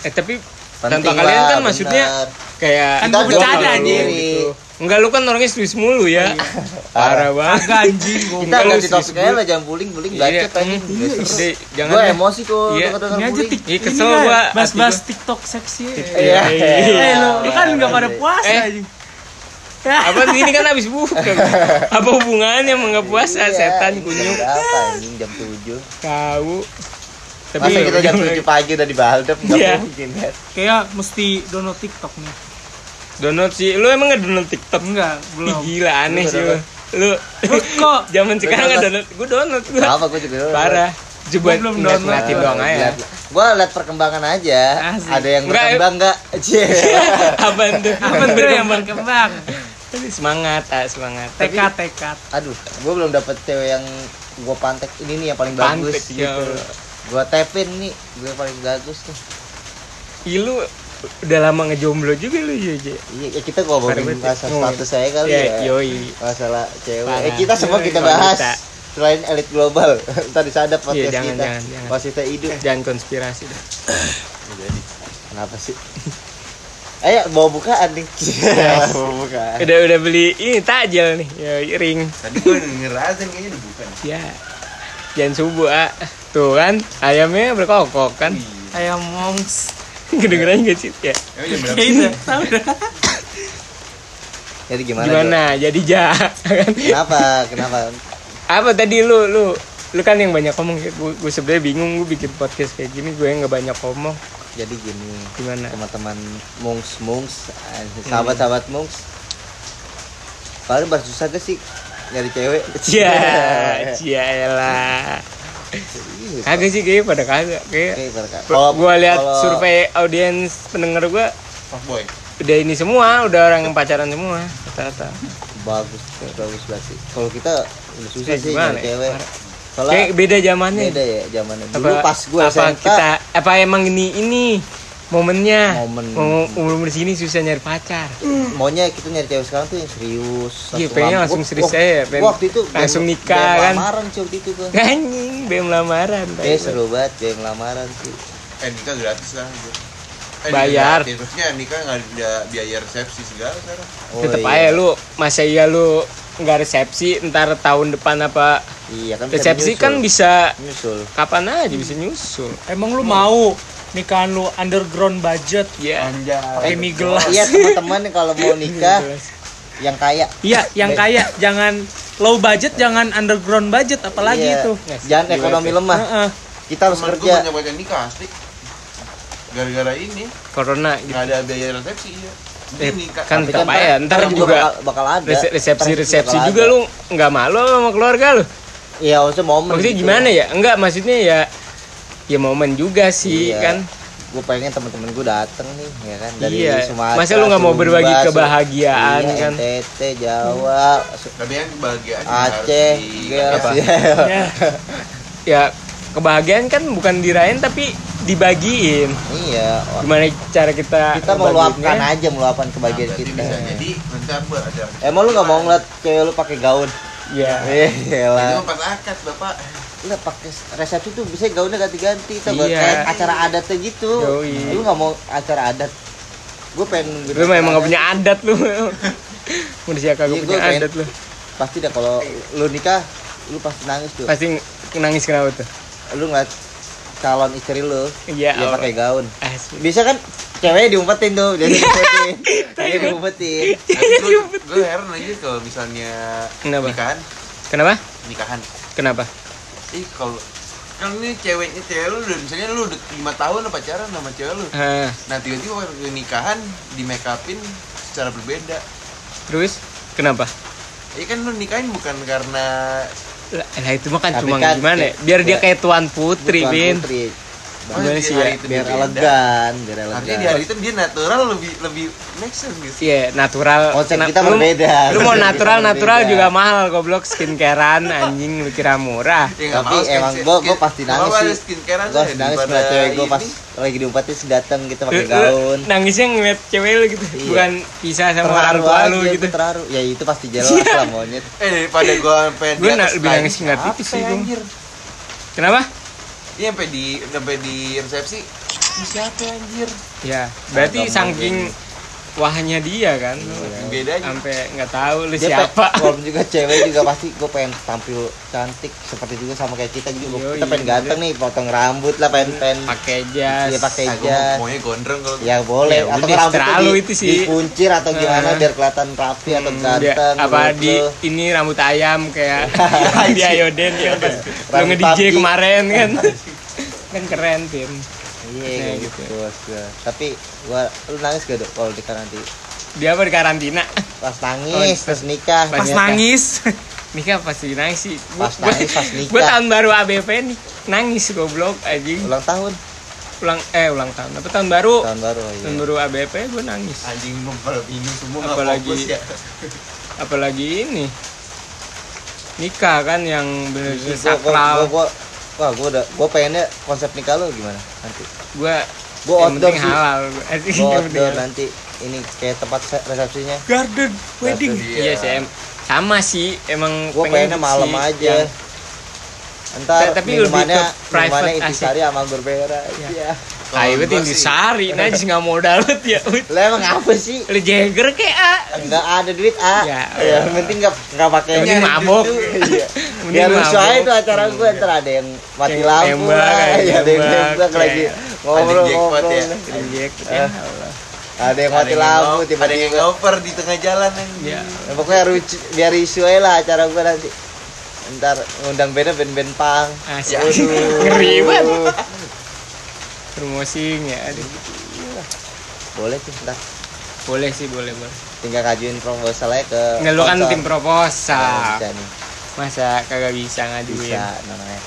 A: eh tapi
C: Penting
A: tanpa kalian
C: lah,
A: kan maksudnya
C: bener.
A: kayak
B: Kan
C: Kita
B: gua bercanda, anjing.
C: sendiri.
A: Enggak lu kan orangnya serius mulu ya. Parah banget.
B: Anjing
C: Kita
A: Enggak, serius
C: topik aja lah jangan bullying bullying
A: Iya,
C: bacot
A: mm, Dek, jangan
C: Gue
A: deh.
C: emosi kok
A: Iya.
B: aja
C: bullying.
B: tik
A: Iya, kesel gua, hati
B: TikTok seksi ya.
C: Iya.
B: Eh lu, kan nggak pada puasa
A: Eh.
B: anjing.
A: Apa ini kan habis buka. Apa hubungannya sama puasa
C: Iya,
A: setan kunyuk
C: Berapa anjing jam 7.
A: tahu.
C: Masa kita jam
A: jangan-
C: 7 pagi udah di Baldep enggak
A: Iya.
C: mungkin kan.
B: Kayak mesti download TikTok nih.
A: download sih. Lu emang nggak download TikTok?
B: Enggak,
A: Ih,
B: belum.
A: gila aneh sih lu.
C: download?
A: Lu
B: Lu kok
A: zaman sekarang nggak
C: download?
A: download. Gue download gua.
C: Apa gue juga dulu.
A: Parah. Coba
B: Gua belum download.
A: ngeliatin doang aja.
C: Gua lihat perkembangan aja.
B: Asik.
C: Ada yang berkembang enggak? Cie.
A: Apaan tuh?
B: apa tuh yang berkembang?
A: Semangat, ah, semangat.
B: Tekad, tekad.
C: Aduh, gua belum dapet cewek yang gua pantek ini nih yang paling bagus
A: Pantek, ya
C: gitu. Gua tepin nih, gua yang paling bagus nih.
A: Ih, lu udah lama ngejomblo juga lu ya, Je.
C: Iya, ya kita ngomongin masalah status saya kali
A: Ya,
C: ya.
A: yoi.
C: Masalah cewek.
A: Parah.
C: Eh, kita semua
A: Yoi,
C: kita bahas. Selain elit global, tadi disadap podcast
A: Iya, jangan,
C: kita.
A: jangan, jangan.
C: Kita hidup.
A: Jangan konspirasi dah.
C: Kenapa sih? Ayo bawa bukaan nih. bawa bukaan.
A: Udah udah beli ini takjil nih, ya ring.
D: Tadi gua denger azan kayaknya udah bukan.
A: Ya. Jangan subuh, ah. Tuh kan, ayamnya berkokok kan.
B: Ayam mongs.
A: Kedengeran gak sih? Ya.
B: Kayak itu, tahu dah.
C: Jadi gimana?
A: Gimana? Jadi ja.
C: Jo? Kenapa? Kenapa?
A: Apa tadi lu lu lu kan yang banyak ngomong gue, gue sebenarnya bingung gue bikin podcast kayak gini gue yang nggak banyak ngomong
C: Jadi gini,
A: gimana
C: teman-teman mungs mungs, sahabat-sahabat mungs. Paling baru susah gak sih nyari cewek?
A: cia cia elah kagak sih kayak pada kagak kayak. Kalau gua lihat
C: kalau-
A: survei audiens pendengar gua
D: Fuckboy.
A: udah ini semua, udah orang yang pacaran semua rata-rata.
C: bagus, bagus banget sih. Kalau kita udah susah sih
A: gimana
C: nyari
A: ya?
C: cewek. Soalnya
A: Kayak beda zamannya.
C: beda ya zamannya. Dulu pas gue
A: apa
C: SMK,
A: kita apa emang ini ini momennya
C: Momen.
A: mau umur di sini susah nyari pacar.
C: maunya kita nyari cewek sekarang tuh yang serius.
A: Iya,
C: lampu.
A: langsung serius aja, pengen
C: waktu itu
A: langsung
C: BM
A: nikah,
C: BM
A: kan.
C: lamaran cuy waktu itu gua.
A: Anjing, BM lamaran.
C: Eh seru banget BM lamaran sih.
D: Eh nikah gratis lah. Bro. Eh,
A: Bayar.
D: gratis. Maksudnya nikah nggak ada biaya resepsi segala sekarang.
C: Oh,
A: Tetep
C: iya.
A: aja lu, masa iya lu nggak resepsi ntar tahun depan apa
C: Iya kan bisa
A: resepsi
C: nyusul.
A: kan bisa
C: nyusul.
A: kapan aja bisa nyusul.
B: Emang lu mau nikahan lu underground budget
A: Ya.
B: pakai mie gelas?
C: Iya teman-teman kalau mau nikah yang kaya.
B: Iya, yang kaya jangan low budget, jangan underground budget, apalagi
C: Iya.
B: itu.
C: Jangan ekonomi lemah.
B: Heeh.
C: Kita harus
D: Temen gue
C: kerja.
D: banyak banyak nikah asli. Gara-gara ini
A: Corona gitu.
D: nggak ada biaya resepsi iya.
A: Eh, kan tetap
C: ntar-
A: aja ntar
C: ntar
A: juga
C: bakal, bakal ada
A: resepsi resepsi juga
C: ada.
A: lu nggak malu sama keluarga lu
C: iya maksudnya momen
A: maksudnya
C: gitu.
A: gimana ya enggak maksudnya ya ya momen juga sih
C: Iya.
A: kan.
C: Gue pengen temen-temen gue dateng nih ya kan dari
A: Iya.
C: Sumatera
A: Masa lu nggak mau
C: Sumba,
A: berbagi
C: Su-
A: kebahagiaan,
C: iya,
A: kan?
C: NTT Jawa
D: Tapi yang kebahagiaan
C: Aceh
D: harus di-
C: ya.
A: ya, ya kebahagiaan kan bukan dirayain tapi dibagiin.
C: Iya
A: gimana cara kita
C: kita mau luapkan aja meluapkan
D: Nah,
C: kebahagiaan
D: berarti
C: kita.
D: bisa jadi ada
C: emang lu nggak mau ngeliat cewek lu pakai gaun?
A: Ya
C: iya
D: itu
C: lah.
D: pas akad bapak
C: lu pakai resepsi tuh bisa gaunnya ganti-ganti tuh
A: Iya.
C: kayak acara adatnya gitu.
A: Yoi.
C: lu nggak mau acara adat? Gue pengen
A: lu mah emang gak punya adat lu. Manusia kagak
C: Iya,
A: punya adat lu.
C: Pasti dah kalau lu nikah lu pasti nangis tuh.
A: Pasti nangis kenapa tuh?
C: Lu ngeliat calon istri lu
A: Iya,
C: dia
A: Allah.
C: pakai gaun.
A: Asli.
C: bisa kan cewek diumpetin tuh dia diumpetin. Dia diumpetin.
D: Gue heran aja kalau misalnya
A: Kenapa?
D: nikahan.
A: Kenapa?
D: Nikahan.
A: Kenapa
D: ih kalau kan ini ceweknya cewek lu udah misalnya lu udah lima tahun pacaran sama cewek lu.
A: Hah,
D: nah tiba-tiba waktu nikahan di make upin secara berbeda.
A: Terus kenapa?
D: Ya kan lu nikahin bukan karena
A: lah itu mah kan cuma
C: kan
A: gimana ya? biar dia
C: kayak-
A: kayak tuan putri
C: Tuan
A: Bin.
C: putri.
D: Oh,
A: Gimana
D: di
A: sih ya?
D: itu
C: biar elegan biar
D: artinya di
C: elegan
D: hari itu dia natural lebih lebih make sense gitu
A: Iya, natural.
C: konsep
A: Kena-
C: kita
A: lu-
C: berbeda
A: Lu mau natural, natural
C: berbeda.
A: juga mahal goblok skincarean anjing lu kira murah.
D: Ya,
C: tapi emang gua gua pasti nangis sih
D: skincarean
C: gua
D: aja
C: pasti nangis ngeliat cewek gua pas lagi diumpetin sih dateng gitu pakai
A: lu
C: gaun
A: nangisnya ngeliat cewek lu gitu,
C: Iya.
A: bukan pisah sama orang tua lu
C: gua
A: gitu.
C: terharu ya itu pasti jelas lah monyet
D: eh daripada gua di
A: Gua na- lebih nangis ngeliat itu sih,
D: ya,
A: gua.
D: anjir
A: Kenapa?
D: Dia sampai di sampai di resepsi. Ini siapa anjir?
A: Ya, berarti saking wahnya dia kan.
D: beda aja
A: Sampai nggak tahu lu
C: dia
A: siapa.
C: walaupun juga cewek juga pasti gue pengen tampil cantik seperti juga sama kayak kita juga
A: Yoi,
C: kita pengen ganteng nih potong rambut lah pengen pengen
A: Pakai jas.
C: Iya, pakai jas.
D: maunya gondrong kalau
C: ya boleh
A: Ya
C: atau rambutnya
A: terlalu
C: di,
A: itu sih.
C: dikuncir atau gimana
A: Ah.
C: biar kelihatan rapi atau
A: Hmm, dia-
C: ganteng
A: apa di ini rambut ayam kayak di Ayoden ya pas lu
C: Rambut
A: nge DJ kemarin kan kan keren tim
C: iya
A: Nah, gitu.
C: gitu bos gua. tapi gua lu nangis gak dok kalau nikah nanti
A: dia apa di karantina?
C: Pas nangis
A: Oh,
C: pas nikah.
A: pas
B: Pas nangis.
A: nikah pasti nangis sih.
C: Pas nangis, pas nikah.
A: gue tahun baru ABP nih. Nangis goblok anjing.
C: Ulang tahun?
A: Ulang eh ulang tahun. Apa tahun baru?
C: Tahun baru iya.
A: tahun baru ABP gue nangis.
D: Anjing pada minum semua
A: Apalagi-
D: fokus ya.
A: apalagi ini. Nikah kan yang bener-bener
C: Gua- gua,
A: sakral.
C: gua, gua, wah gua udah gua pengennya konsep nikah lu gimana nanti
A: gue
C: Gua
A: yang
C: outdoor sih.
A: halal penting
C: outdoor
A: halal.
C: nanti ini kayak tempat se- resepsinya
B: Garden wedding.
A: Iya sih, em- sama sih emang
C: gua pengennya
A: gitu
C: malam
A: sih,
C: aja
A: yang-
C: ntar
A: Tapi lebih
C: minumannya
A: ke private
C: intisari sama merah
A: Iya.
C: iya
A: Ah, itu
D: gua
A: tinggi
D: sih-
A: sari, najis nggak modal lu ya.
C: Lah emang apa sih
A: Lu Jagger kayak ah.
C: nggak ada duit ah
A: Ya,
C: ya,
A: ya.
C: yang penting nggak nggak pakai
A: Yang penting mabok.
C: Iya lucu
A: mabok.
C: aja tuh acara gue ntar ada yang mati lampu lah
A: kayak
C: ya ada yang
A: kayak-
C: lagi
D: Ada
C: ngobrol
D: jackpot
C: ngobrol
D: ya.
A: Jackpot
C: Eh.
A: ya
C: ada yang mati lampu
D: ngo- ada yang
C: tiba-tiba
D: ngoper di tengah jalan
A: Ya.
C: Ya, pokoknya biar isu aja lah acara gue nanti ntar ngundang bandnya band-band pang. Waduh.
A: Ngeri banget. Promosinya aduh.
C: boleh tuh ntar
A: Boleh sih, boleh, boleh.
C: tinggal kajuin proposal aja ke
A: Nggak lu kan tim
C: Nah,
A: proposal.
C: nih
A: Masa kagak bisa ngajuin?
C: bisa namanya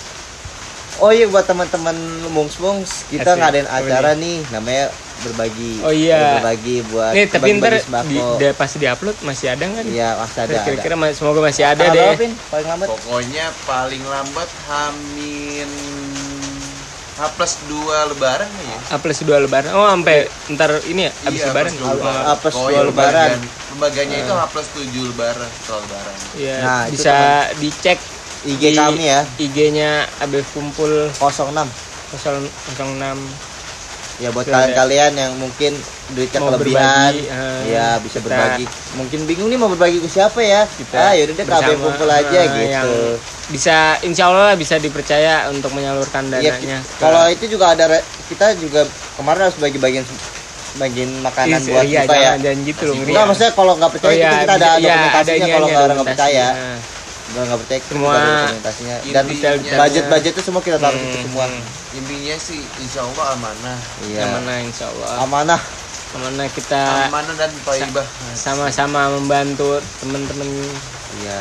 C: oh iya buat teman-teman mungs mungs kita
A: Asik.
C: ngadain acara nih namanya berbagi
A: Oh, iya.
C: berbagi buat
A: Nih, tapi ntar di, da- pas di-upload masih ada nggak nih?
C: iya masih ada
A: Kira-kira semoga masih ada
C: Tanggal
A: deh.
C: Pin? paling lambat
D: pokoknya paling lambat hamin H plus 2 lebaran ya?
A: A plus dua lebaran. Oh, sampai ntar ini ya habis
D: Iya,
A: lebaran.
D: plus dua lebaran.
C: A plus dua lebaran.
D: Lembaganya itu H plus 7 lebaran setelah lebaran.
A: Iya,
C: Nah,
A: bisa dicek
C: IG
A: di
C: kami ya.
A: IG-nya AB Kumpul.
C: 06
A: 006
C: ya buat kalian-kalian yang mungkin duitnya
A: Mau
C: kelebihan
A: berbagi, eh,
C: ya bisa
A: kita-
C: berbagi mungkin bingung nih mau berbagi ke siapa ya
A: Kita
C: ah yaudah deh KB
A: bersama,
C: kumpul aja
A: eh,
C: gitu
A: yang bisa insya Allah bisa dipercaya untuk menyalurkan
C: Iya,
A: dananya.
C: ki- kalau itu juga ada kita juga kemarin harus bagi-bagian bagian makanan
A: Iya,
C: buat
A: iya,
C: buka ya
A: jangan, gitu loh. ya.
C: maksudnya kalau nggak percaya
A: Oh, iya,
C: kita, kita ada
A: iya,
C: dokumentasinya
A: ada
C: kalau orang nggak percaya.
A: Nah,
C: kalau nggak percaya
A: Semua-
C: dokumentasinya dan
D: Intinya-
C: budget-budget itu semua kita taruh
A: hmm,
C: itu semua
A: hmm.
D: intinya sih insya Allah amanah
C: iya
A: Yang mana insya Allah.
C: amanah
A: ke mana kita
D: Amanah dan Toibah.
A: sama-sama membantu teman-teman
C: Iya.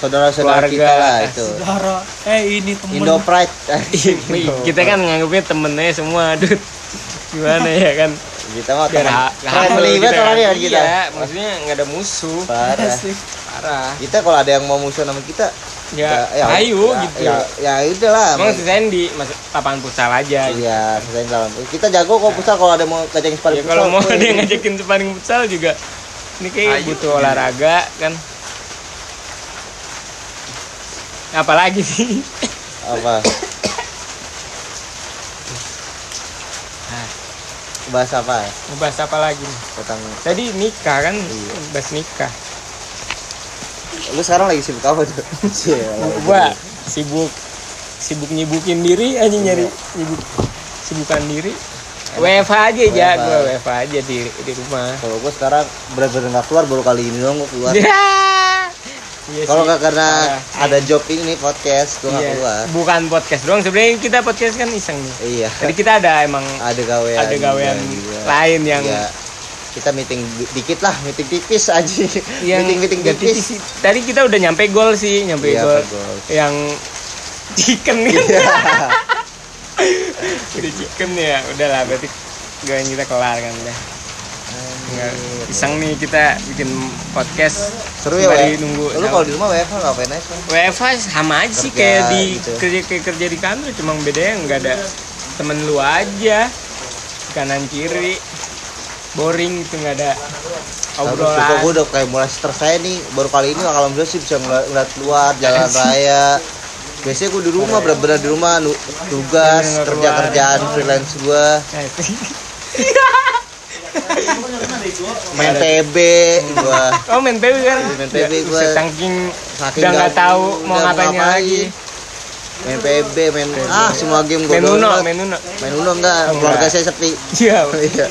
C: Saudara-saudara kita lah itu.
B: Saudara, eh ini temen.
C: Indo Pride.
A: kita kan nganggapnya temennya semua dud gimana ya kan
C: kita mah friendly
A: humble
C: banget orangnya kita.
A: iya maksudnya nggak ada musuh
C: Parah.
A: Parah
C: Kita kalau ada yang mau musuh sama kita,
A: ya, ayo
C: ya,
A: gitu
C: Ya, ya lah.
A: emang selesai di mas- lapangan futsal aja gitu.
C: Iya, selesai dalam. Kita jago kok futsal kalau ada mau ngajakin sparring
A: ya kalau mau ada yang ngajakin sparring futsal juga ini kayak
D: Ayo.
A: butuh olahraga kan apalagi sih
C: apa? Bahas apa?
A: ngebahas apa lagi nih?
C: Tentang
A: tadi nikah kan
C: Iya.
A: bahas nikah
C: lu sekarang lagi sibuk apa tuh? Lagi
A: gua sibuk sibuk nyibukin diri aja nyari
C: Iya.
A: sibuk sibukan diri WFH aja ya gua WFH aja di di rumah
C: Kalau gua sekarang benar-benar nggak keluar baru kali ini dong gua keluar.
A: Iya
C: Kalau nggak karena
A: Parah.
C: ada job ini nih podcast, gua nggak
A: Iya.
C: keluar.
A: bukan podcast doang sebenarnya kita podcast kan iseng nih
C: Iya.
A: jadi kita ada emang
C: Ada gawean.
A: ada gawean
C: juga.
A: lain yang
C: Iya. Kita meeting di- dikit lah, meeting tipis aja.
A: yang
C: meeting meeting tipis.
A: tadi kita udah nyampe gol sih nyampe
C: Iya,
A: gol
C: gol.
A: yang chicken kan
C: Iya.
A: udah chicken ya udahlah berarti gawean kita kelar kan udah Nggak, iseng nih kita bikin podcast.
C: Seru ya, Wek?
A: nunggu
C: Lu kalau di rumah WFH ngapain aja?
A: WFH sama aja sih kayak di
C: gitu.
A: kerja kayak kerja di kantor cuma bedanya nggak ada temen lu aja. Kanan kiri. Boring gitu nggak ada
C: Tapi suka gue
A: obrolan
C: udah kayak mulai stres saya nih. Baru kali ini alhamdulillah sih bisa ngeliat, luar jalan raya. Biasanya gue di rumah bener-bener di rumah tugas kerja kerjaan freelance gue
A: itu.
C: main PB gue
A: oh main PB kan?
C: Main PB
A: Ya,
C: gua.
A: saking
C: Saking
A: udah nggak tahu mau ngapain. lagi.
C: Main PB main ah semua game gue
A: main Uno main Uno.
C: Main Uno enggak
A: Enggak.
C: keluarga saya sepi.
A: Iya.
C: Iya.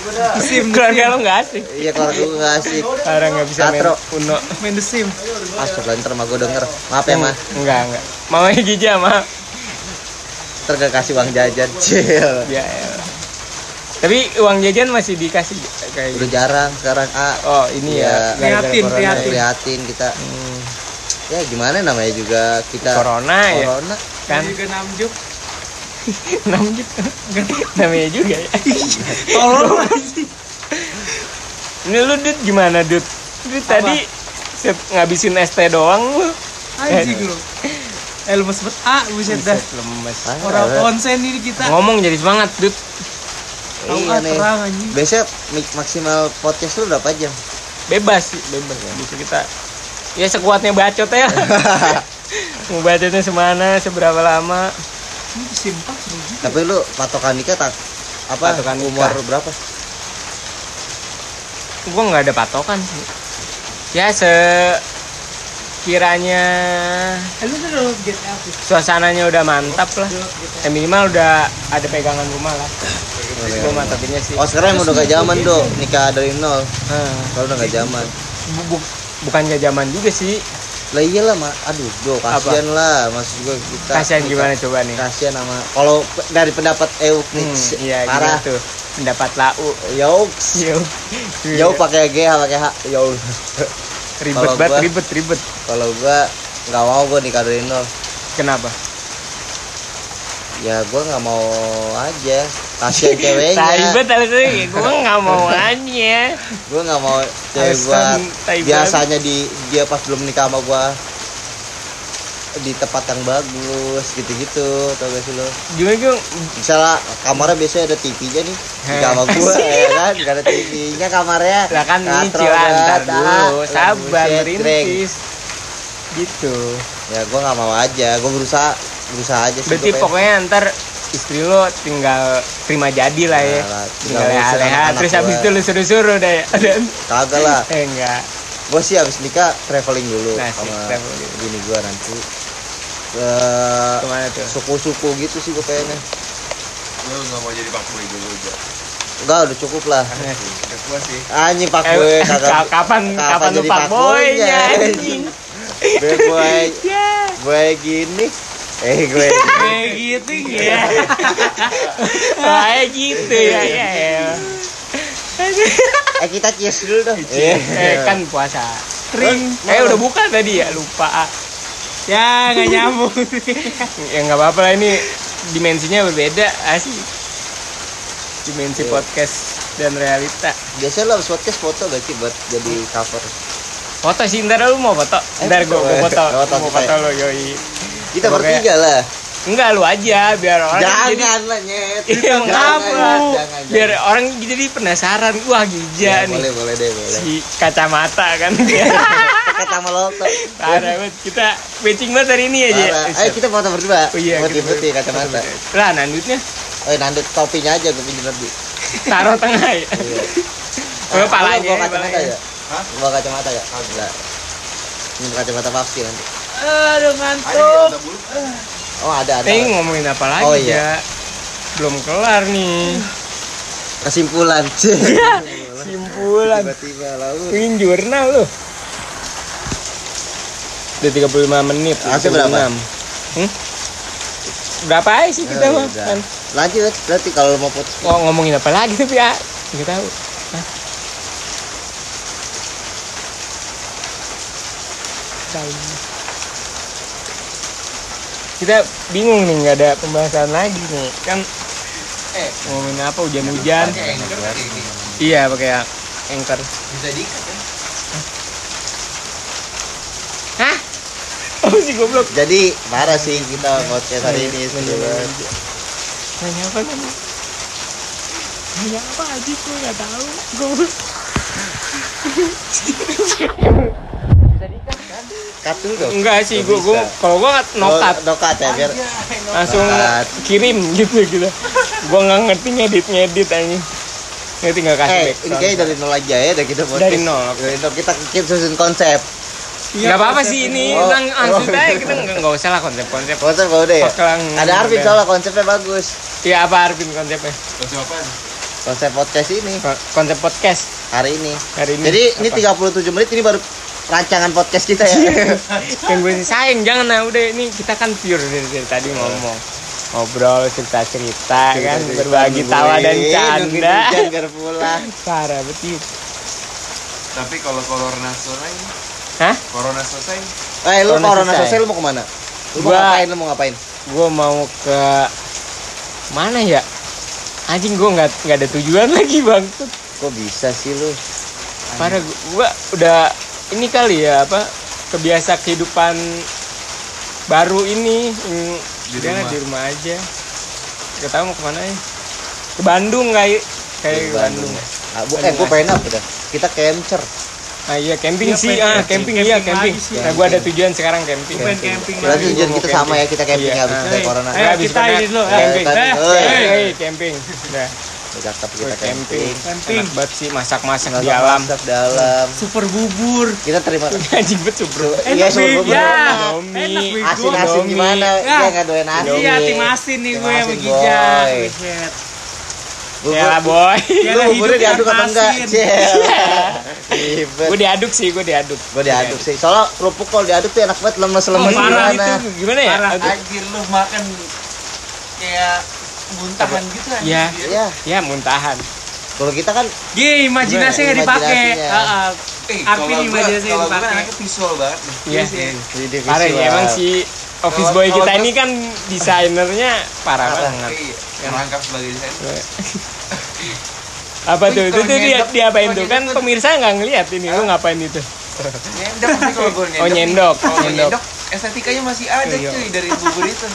A: Keluarga lo nggak asik?
C: Iya keluarga gue nggak asik.
A: Orang nggak bisa main. Uno.
B: Main The Sim.
C: Astagfirullah ntar mah gue denger. Maaf ya mah
A: enggak enggak mau Gija mah
C: ntar gak kasih uang jajan cil
A: ya, ya. Tapi uang jajan masih dikasih kayak
C: udah jarang sekarang ah
A: oh ini ya gara-gara
B: Prihatin,
A: corona
B: prihatin.
A: ya.
C: prihatin kita
A: Hmm,
C: ya gimana namanya juga kita
A: corona ya
C: corona
A: kan
B: Juga namjuk.
A: enam juta namanya juga ya
B: Tolong.
A: ini lu dud gimana dud dud tadi set ngabisin ST doang lu
B: Anjing lu. Eh lemes banget. Ah, buset dah.
A: Lemes
C: Ah,
B: Orang konsen ini kita.
A: ngomong jadi semangat dud
B: Tahu
C: iya
B: ah
C: nih.
B: terang anjing.
C: biasanya mik- maksimal podcast lu berapa jam?
A: Bebas sih bebas. Bisa kita ya sekuatnya bacot ya. Mau bacotnya semana seberapa lama?
C: Tapi lu patokan nikah tak apa
A: Patokan nikah.
C: umur berapa?
A: Gua nggak ada patokan sih. Ya sekiranya
B: Download GTA tuh.
A: suasananya udah mantap lah. Ya minimal udah ada pegangan rumah lah. Gua mantapinnya sih.
C: Oh sekarang emang udah gak zaman do nikah dari nol. Kalau udah gak zaman.
A: Bu- bu- bukan gak zaman juga sih.
C: Lah iyalah mah aduh do kasihan lah. Maksud gue kita
A: kasihan gimana coba nih?
C: kasihan sama kalau dari pendapat Euk nih
A: hmm, iya
C: parah.
A: gitu pendapat lau.
C: Yauks.
A: Yo.
C: Yau pakai G pakai H. Yau
A: ribet banget
C: gua-
A: ribet ribet.
C: kalau gua nggak mau gua nikah nol.
A: Kenapa?
C: Ya gua nggak mau aja. Kasihan ceweknya.
A: Ribet alasannya gue nggak mau aja.
C: Gua nggak mau cewek gua biasanya di dia pas belum nikah sama gua di tempat yang bagus gitu-gitu tau gak sih lo?
A: Gimana gue
C: misalnya kamarnya biasanya ada TV-nya nih. Di kamar gua ya kan? Gak ada TV-nya kamarnya.
A: Lah kan
C: Katro
A: antar
C: banget,
A: dulu.
C: Ah.
A: sabar merintis. Gitu.
C: Ya gua nggak mau aja. Gua berusaha berusaha aja sih
A: berarti pokoknya ntar istri lo tinggal terima jadi lah ya.
C: Nah,
A: tinggal
C: tinggal ngurusin
A: leha
C: anak-anak
A: terus habis
C: gua.
A: itu lu suruh-suruh deh. Dan-
C: kagak lah.
A: Eh enggak.
C: Gue sih abis nikah traveling dulu
A: Nah,
C: sama
A: traveling.
C: bini gue nanti ke
A: ke mana tuh?
C: Suku-suku gitu sih gue pengennya
D: Gue nggak mau jadi pak boy dulu aja.
C: enggak udah cukup lah.
D: Puas sih.
C: anjing pak
A: eh,
C: boy kagak
A: kapan kapan lu
C: jadi
A: pak boynya
C: fuckboynya,
A: anjing?
C: Gue boy
A: ya.
C: gue gini. Eh gue
B: Kayak gitu ya.
A: kayak gitu ya ya ya.
C: Eh kita cheers dulu dong. Iya.
A: eh kan puasa.
B: Kering.
A: eh udah buka tadi ya? Lupa
B: Ya, nggak nyambung.
A: ya nggak apa-apa lah ini dimensinya berbeda asli dimensi
C: Iya.
A: podcast dan realita
C: Biasanya lo harus podcast foto gak sih buat jadi cover?
A: foto sih ntar lu mau foto
C: Eh,
A: ntar gua, gua foto
C: foto
A: mau
C: kita
A: foto
C: ya.
A: lo yoi
C: Kita
A: Oke.
C: bertiga lah.
A: enggak lu aja biar orang jadi
C: Jangan lah nyet.
A: Iya,
C: jangan,
A: biar
C: jangan.
A: orang jadi penasaran wah gija
C: Ya,
A: nih
C: boleh boleh deh boleh.
A: si kacamata kan
C: Kata sama lo tuh.
A: parah banget kita matching banget hari ini aja
C: Parah. Ayo kita foto berdua.
A: Oh iya,
C: putih putih kacamata.
A: lah nandutnya
C: Oh nandut topinya aja gue pinjam nanti.
A: taruh tengah ya
C: Iya.
A: Oh, palanya,
C: Bawa kacamata ya?
D: Hah?
C: Bawa kacamata ya? Enggak. Ini kacamata Papsi nanti.
B: Aduh,
D: Ada
B: ngantuk.
C: Oh ada ada.
A: Eh ngomongin apa lagi
C: Oh, iya.
A: ya? Belum kelar nih.
C: Kesimpulan.
A: Simpulan.
C: Tiba-tiba lalu.
A: Bikin jurnal lu. Udah 35 menit.
C: Hasil berapa?
A: 36. Hmm? Berapa aja sih kita
C: Oh,
A: mah?
C: iya,
A: kan?
C: Lanjut berarti kalau mau foto.
A: Oh, ngomongin apa lagi tapi ya? Nggak tahu. Hah? Kita bingung nih nggak ada pembahasan lagi nih kan
D: Eh,
A: ngomongin apa hujan-hujan iya pakai anchor
D: Bisa diikat kan?
A: hah apa sih goblok.
C: Jadi parah sih kita podcast hari ini sebetulnya.
A: nanya apa kan nanya apa aja gue nggak tahu. Goblok
C: Cut dulu dong.
A: enggak sih gue gue kalau gue nokat
C: Oh, nokat ya biar
A: langsung
C: Nokat.
A: kirim gitu gitu. Gue nggak ngerti ngedit ngedit anjing. Ini tinggal kasih
C: Eh, ini
A: background
C: kayaknya dari nol aja ya, dari kita podcast.
A: Dari nol.
C: Dari nol. Kita kita susun konsep.
A: Nggak apa-apa sih ini
C: Oh,
A: lang- langsung
C: oh.
A: aja kita nggak usah lah konsep-konsep
C: Konsep kalau udah ya. Ada Arvin soalnya konsepnya bagus.
A: ya apa Arvin konsepnya
D: Konsep apaan?
C: Konsep podcast ini
A: Ko- konsep podcast
C: hari ini.
A: hari ini
C: Jadi ini
A: apa?
C: 37 menit ini baru rancangan podcast kita ya.
A: yang gue sayang jangan nah udah ini kita kan pure dari, dari tadi ngomong ngobrol cerita cerita kan
C: Cerita-cerita
A: berbagi tawa dan canda parah betul
D: Tapi kalau corona selesai,
A: hah
D: corona selesai,
C: Eh lu
A: Corona
C: corona
A: selesai.
C: selesai lu mau ke mana? Lu mau
A: Gua-
C: ngapain? Lu mau ngapain?
A: gue mau ke mana ya anjing gue nggak nggak ada tujuan lagi bang
C: Kok bisa sih lu?
A: parah gue udah ini kali ya apa kebiasa kehidupan baru ini mm,
D: Di rumah.
A: di rumah aja gak tahu mau ke mana ya ke Bandung kayak kayak ke Bandung
C: Ah, bu, eh, gue pengen apa dah? Kita camper.
A: Ah iya camping
B: Iya,
A: sih ah
B: camping.
A: camping iya
B: Camping
A: camping nah gue ada tujuan sekarang camping
B: pengen camping
C: Berarti tujuan
A: gua
C: kita sama ya,
A: camping.
C: kita camping
A: Iya,
C: ya habis dari corona.
A: Habis
B: kita ini dulu,
A: camping Eh,
C: oi.
A: eh, camping udah
C: Cakep
A: Gua
C: kita
A: camping
C: camping.
B: Camping.
A: enak banget sih masak-masak di
C: Masak
A: alam
C: masak dalam.
B: Super bubur.
C: Kita terima
A: anjing betul bro
C: Iya,
B: Enak,
C: super bubur.
B: Ya, enak, Beb.
C: Asin asin
A: Indomie.
C: gimana?
B: Ya.
C: Dia nggak doyan asin.
B: Iya, tim asin nih gue yang
C: asin, boy.
A: Ya lah boy
B: Ya
C: Lu buburnya
B: hidup
C: diaduk apa enggak? Ribet.
A: gue diaduk sih gue diaduk
C: Gue diaduk sih. Soalnya kerupuk kalau diaduk tuh enak banget lemes-lemes
A: Oh, parah
C: gimana.
A: itu gimana ya
B: Parah.
D: Anjir lu makan kayak muntahan gitu anjir.
A: Iya.
C: Iya.
A: ya muntahan
C: Kalau kita kan
B: Dia imajinasi nggak dipakai. Heeh.
D: Eh,
B: Arvin
D: kalau gua,
B: imajinasi
D: kalau
B: dipakai.
D: anaknya visual banget
A: iya
C: Ide
A: parah
C: visual.
A: ya emang si office boy kita ini kan desainernya parah banget
D: Iya, merangkap sebagai desainer.
A: apa tuh itu tuh dia diapain tuh kan pemirsa nggak ngeliat ini lu ngapain itu
D: Nyendok sih kalau gue nyendok.
A: Oh, nyendok,
D: gua
A: nyendok.
D: estetikanya masih ada
A: Iya.
D: cuy dari bubur itu.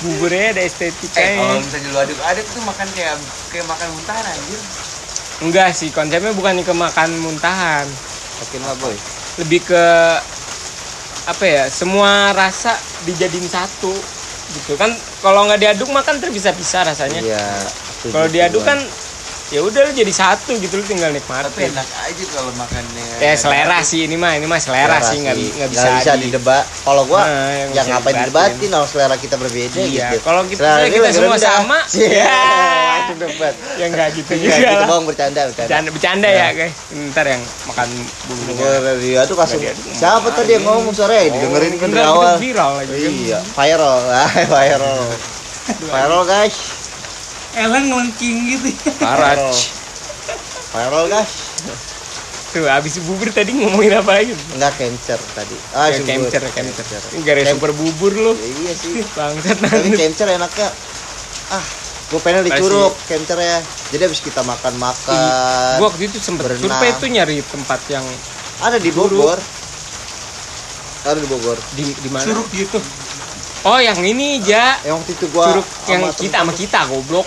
A: buburnya ada
D: Eh, kalau
A: estetikanya
D: misalnya lu aduk-aduk tuh makan kayak kayak makan muntahan anjir.
A: enggak sih konsepnya bukan ke makan muntahan
C: Oke lah boy.
A: lebih ke apa ya semua rasa dijadiin satu gitu kan kalau nggak diaduk makan terpisah-pisah rasanya
C: Iya.
A: kalau diaduk kan ya udah lu jadi satu gitu lu tinggal
D: Tapi
A: nikmatin
D: enak aja kalau makannya.
A: ya selera sih ini mah ini mah selera, sih nggak nggak bisa,
C: bisa
A: di-
C: didebat. Kalau gua
A: Nah, yang
C: ya ngapain
A: didebatin.
C: didebatin kalau selera kita berbeda
A: Iya,
C: gitu.
A: kalau kita-
C: Selera
A: kita semua
C: rendah.
A: sama,
C: Iya,
A: ya.
C: debat.
A: ya nggak gitu juga
C: kita
A: lah.
C: bohong bercanda, bercanda.
A: bercanda bercanda ya guys ntar yang makan
C: diaduk langsung.
A: Nggak diaduk,
C: Siapa tadi yang ngomong sore? Didengerin kan dari awal.
A: viral lagi kan.
C: Iya, viral. Viral. Viral guys.
B: Ellen ngelengking gitu.
A: parah.
C: Viral. guys.
A: Tuh habis bubur tadi ngomongin apa lagi?
C: Enggak cancer tadi. Ah
A: Ya,
C: subur.
A: cancer cancer. gara
C: Cam-
A: super bubur lu.
C: Iya sih.
A: Bangsat
C: tapi
A: nanti
C: cancer enaknya ah gue pengen di
A: Pasti.
C: curug cancer ya. Jadi habis kita makan makan
A: gua waktu itu sempet
C: berenang.
A: survei itu nyari tempat yang
C: ada di Bogor. Ada di Bogor.
A: Di di mana?
D: Curug gitu.
A: Oh yang ini ja.
C: Yang waktu itu gua
A: curug yang
C: sama
A: kita sama kita goblok.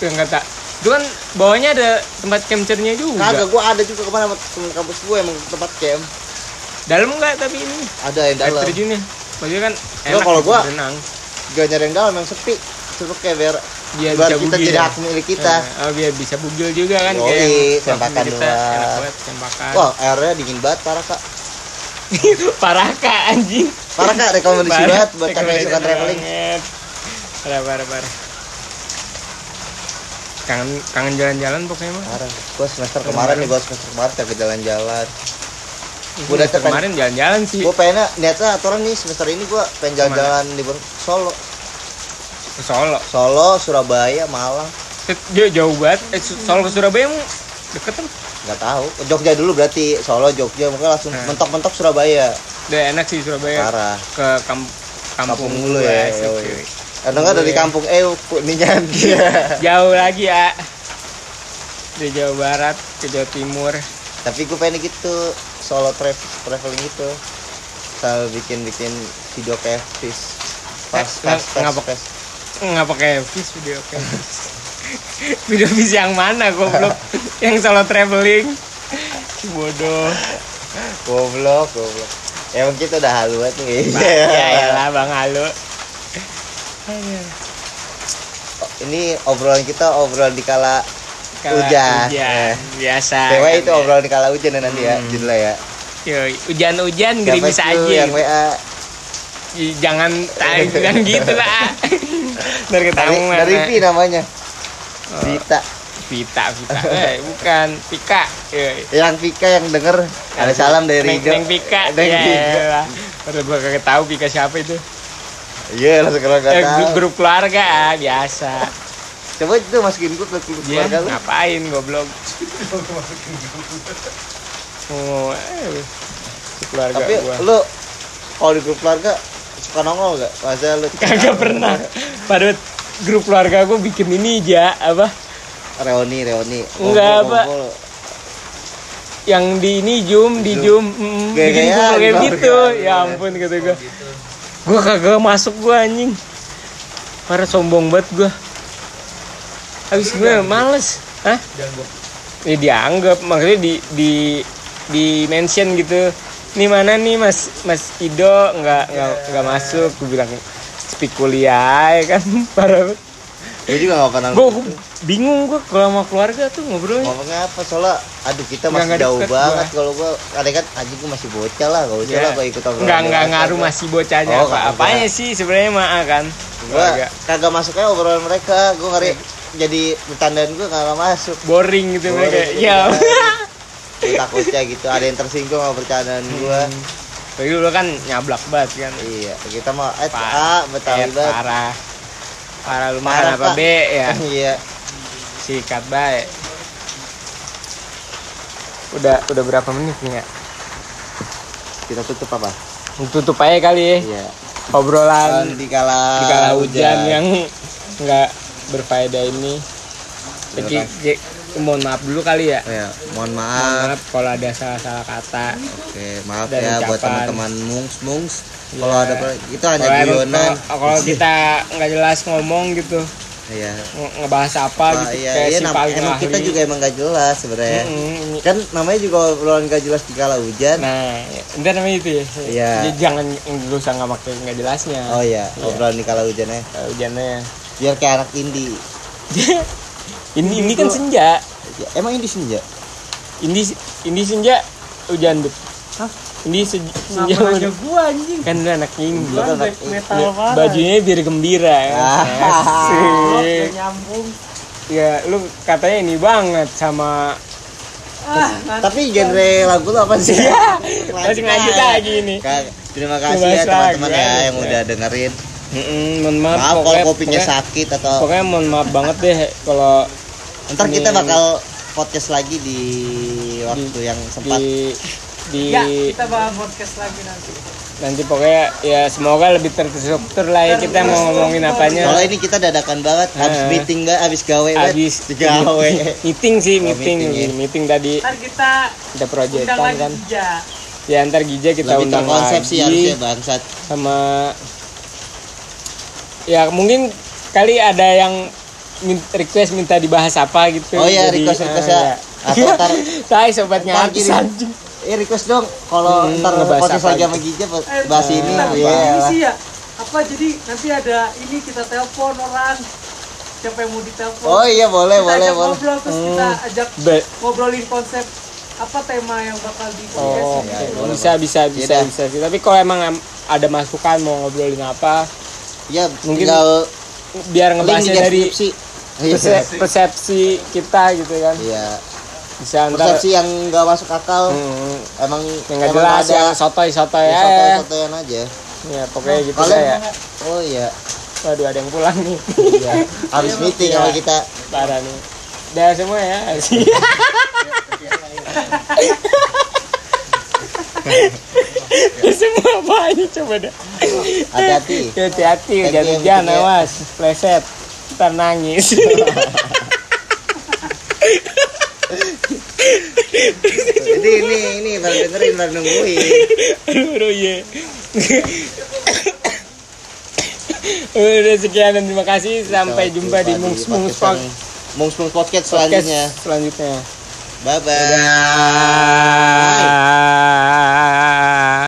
A: Yang kata. Itu kan bawahnya ada tempat capture-nya juga.
C: Kagak gua ada juga ke mana sama temen kampus gue emang tempat camp.
A: Dalam enggak tapi ini?
C: Ada yang
A: air
C: dalam.
A: terjunnya. Maksudnya kan
C: Gua
A: enak
C: kalau
A: gitu
C: gua-
A: berenang.
C: gak nyari yang dalam yang sepi. Curug kayak biar
A: biar bisa
C: kita
A: bugil. ya.
C: hak milik kita.
A: Eh, oh, biar bisa bugil juga kan
C: Yoi,
A: kayak
C: sempakan doang.
A: enak banget sempakan
C: wah airnya dingin banget parah kak
A: parah kak anjing.
C: Parah kak rekomendasi
A: Parah.
C: banget buat kalian yang suka traveling.
A: parah parah parah. Kangen kangen jalan-jalan pokoknya mah
C: parah. Gua semester kemarin nih gua semester kemarin ke jalan-jalan. Gua
A: Udah kemarin jalan-jalan sih.
C: Gue pengennya niatnya aturan nih semester ini gue pengen jalan-jalan di Solo.
A: Solo?
C: Solo Surabaya Malang.
A: Jauh, jauh banget. Eh, Solo ke Surabaya emang deket kan
C: nggak tahu. Jogja dulu berarti Solo Jogja mungkin langsung
A: Nah.
C: mentok-mentok Surabaya.
A: Udah enak sih Surabaya.
C: Parah.
A: Ke kam- kampung,
C: Kampung dulu ya. Atau enggak dari
A: Iya.
C: kampung? Eh kuningan
A: jauh lagi ya di Jawa Barat ke Jawa Timur.
C: Tapi gue pengen gitu solo tra- traveling gitu selalu bikin-bikin video kayak fish pas pas
A: nggak-
C: pas,
A: nggak
C: pas.
A: nggak pakai video oke video vis yang mana goblok? Yang solo traveling? Bodoh.
C: Goblok goblok. Emang kita udah halu banget nih.
A: Ya ya lah bang Halo
C: ini obrolan kita obrolan di kala Hujan.
A: hujan biasa
C: Dewa
A: kan
C: itu
A: ya.
C: obrolan di kala hujan ya nanti ya
A: Hmm.
C: judulnya ya.
A: Hujan-hujan gerimis aja.
C: yang. WA
A: jangan jangan gitu lah. Dari
C: dari,
A: ketemu
C: dari Pi namanya.
A: Oh.
C: Vita.
A: Vita Vita. Eh bukan Pika Yoi.
C: yang Vika yang denger ada salam dari
A: Neng, Neng Pika
C: Neng
A: ya
C: Pika.
A: lah baru gua kagak tahu Pika siapa itu.
C: Iya langsung kalau nggak
A: eh,
C: tahu.
A: grup, grup keluarga ah, biasa.
C: Coba itu masukin grup ke grup
A: Dia
C: keluarga lu.
A: ngapain goblok? Oh eh, keluarga
C: tapi
A: gua.
C: lu kalau di grup keluarga suka nongol gak? Masa lu
A: kagak pernah. Pada grup keluarga gua bikin ini aja apa?
C: Reuni reuni.
A: Enggak,
C: kumpul.
A: yang di ini zoom di zoom mm, bikin kayak
C: keluarga.
A: gitu. ya ampun kata gua. Gua kagak masuk gua anjing. Para sombong banget gua. Habis gue males. Hah? Ya dianggap. Makanya di di di mention gitu. Ini mana nih mas? Mas Ido? Nggak nggak nggak masuk. Gue bilang speak kuliah ya kan? Para
C: gue juga gak pernah
A: gue bingung gue kalau sama keluarga tuh ngobrolnya.
C: Ngomongnya apa? Soalnya aduh kita masih
A: nggak
C: jauh banget kalau gua. Kadang kan anjing gua masih bocah lah gak usah
A: Ya.
C: lah gua ikut obrolan
A: nggak nggak ngaruh masih bocahnya
C: Oh,
A: apa apanya sih sebenarnya mah kan?
C: Gua
A: keluarga.
C: kagak masuknya obrolan mereka. Gua ngeri jadi bercandaan gua kagak masuk.
A: Boring gitu
C: Boring,
A: mereka
C: iya.
A: ya
C: Gua takutnya gitu ada yang tersinggung sama bercandaan gua
A: Tapi dulu kan nyablak banget kan.
C: Iya kita mah eh
A: Parah.
C: ah betawi
A: Eh,
C: banget.
A: parah. Parah lu makan apa
C: Pak.
A: B ya?
C: Iya.
A: Sikat baik. Udah udah berapa menit nih ya?
C: Kita tutup apa?
A: Tutup aja kali ya.
C: Iya.
A: Obrolan
C: di kala
A: di kala hujan. yang nggak berfaedah ini.
C: Silakan.
A: jadi, mohon maaf dulu kali ya
C: ya mohon
A: mohon
C: maaf
A: maaf kalau ada salah-salah kata
C: oke maaf
A: Dan
C: ya buat
A: ucapan.
C: teman-teman mungs mungs
A: Iya.
C: kalau ada itu hanya guyonan
A: kalau- kalau kita nggak jelas ngomong gitu
C: iya
A: nge- ngebahas apa
C: Wah,
A: gitu
C: iya,
A: kayak
C: iya,
A: si
C: nam- emang kita juga emang gak jelas sebenarnya
A: Mm-mm.
C: kan namanya juga obrolan gak jelas di kala hujan
A: Nah, entar namanya itu ya.
C: Iya.
A: Jadi jangan nggak usah nggak pakai nggak jelasnya.
C: oh iya
A: Iya.
C: obrolan di kala hujan ya
A: Kalau Hujannya.
C: biar kayak anak indie
A: ini ini kan senja.
C: Ya, emang indie senja
A: Ini ini senja hujan bet.
B: Hah?
A: Ini se- senja.
B: Aja gua anjing
A: Kan lu anak indie.
C: Gua
B: Gua
C: anak
B: metal parah
A: Bajunya biar gembira ya.
C: Ah.
A: Asik.
B: nyambung
A: Ya, lu katanya ini banget sama
B: ah
C: tapi genre lagu lu apa sih
A: Iya. Masih lanjut lagi ini.
C: Terima kasih
A: Terima
C: ya teman-teman ya
A: ya.
C: yang udah dengerin
A: Mm-mm, mohon maaf,
C: maaf kalau kopinya
A: pokoknya-
C: sakit atau
A: Pokoknya mohon maaf banget deh kalau
C: ntar kita
A: ini-
C: bakal podcast lagi di waktu yang sempat
A: di di
B: Ya, kita bakal podcast lagi nanti.
A: nanti pokoknya ya semoga lebih terstruktur lah ya kita mau ngomongin apanya
C: Soalnya ini kita dadakan banget habis
A: Eh.
C: meeting gak habis gawe banget.
A: habis
C: gawe.
A: meeting sih
C: Oh,
A: meeting
C: meeting ya.
A: meeting tadi
B: Ntar kita
A: ada proyekan
B: lagi
A: kan
B: Gija.
A: ya ntar Gija kita
C: Lebih
A: undang
C: terkonsep
A: lagi
C: sih harusnya bangsat.
A: sama ya mungkin kali ada yang request minta dibahas apa gitu
C: Oh iya
A: Jadi,
C: request request
A: ah,
C: ya.
A: ya.
C: Atau ntar
A: Saya anjing.
C: eh request dong kalau
A: Hmm,
C: ntar podcast
A: apa
C: lagi sama
A: gitu.
C: Gija
B: Eh,
C: bahas ini ya.
B: ini sih ya. Apa jadi nanti ada ini kita telepon orang siapa yang mau ditelepon.
C: Oh iya boleh
B: kita
C: boleh
B: ajak
C: boleh.
B: ngobrol terus kita ajak
A: Be-
B: ngobrolin konsep apa tema yang bakal di
A: Oh,
B: podcast
C: ya, boleh,
A: bisa bisa bisa bisa sih. Tapi kalau emang ada masukan mau ngobrolin apa,
C: Ya
A: Mungkin
C: tinggal
A: biar ngebahasnya dari
C: deskripsi. Iya.
A: perse- persepsi kita gitu kan.
C: Iya.
A: Bisa ntar
C: Persepsi yang nggak masuk akal
A: Hmm,
C: emang
A: yang nggak jelas
C: ada
A: yang sotoy sotoy
C: ya,
A: ya.
C: sotoy-sotoyan aja.
A: Ya pokoknya gitu
C: Kalian-
A: lah ya.
C: Oh iya.
A: Waduh ada yang pulang nih.
C: Iya. Habis meeting
A: Iya.
C: sama kita.
A: Parah nih. Udah semua ya. semua apa aja coba dah.
C: Hati-hati.
A: Hati-hati, jangan jangan
C: ketiga.
A: awas, pleset, ntar nangis.
C: Jadi ini ini baru dengerin baru nungguin.
A: aduh, aduh, iya. Udah sekian dan terima kasih sampai jumpa di Mungs Mungs Podcast
C: Mungs Mungs Podcast selanjutnya.
A: selanjutnya. Bye-bye.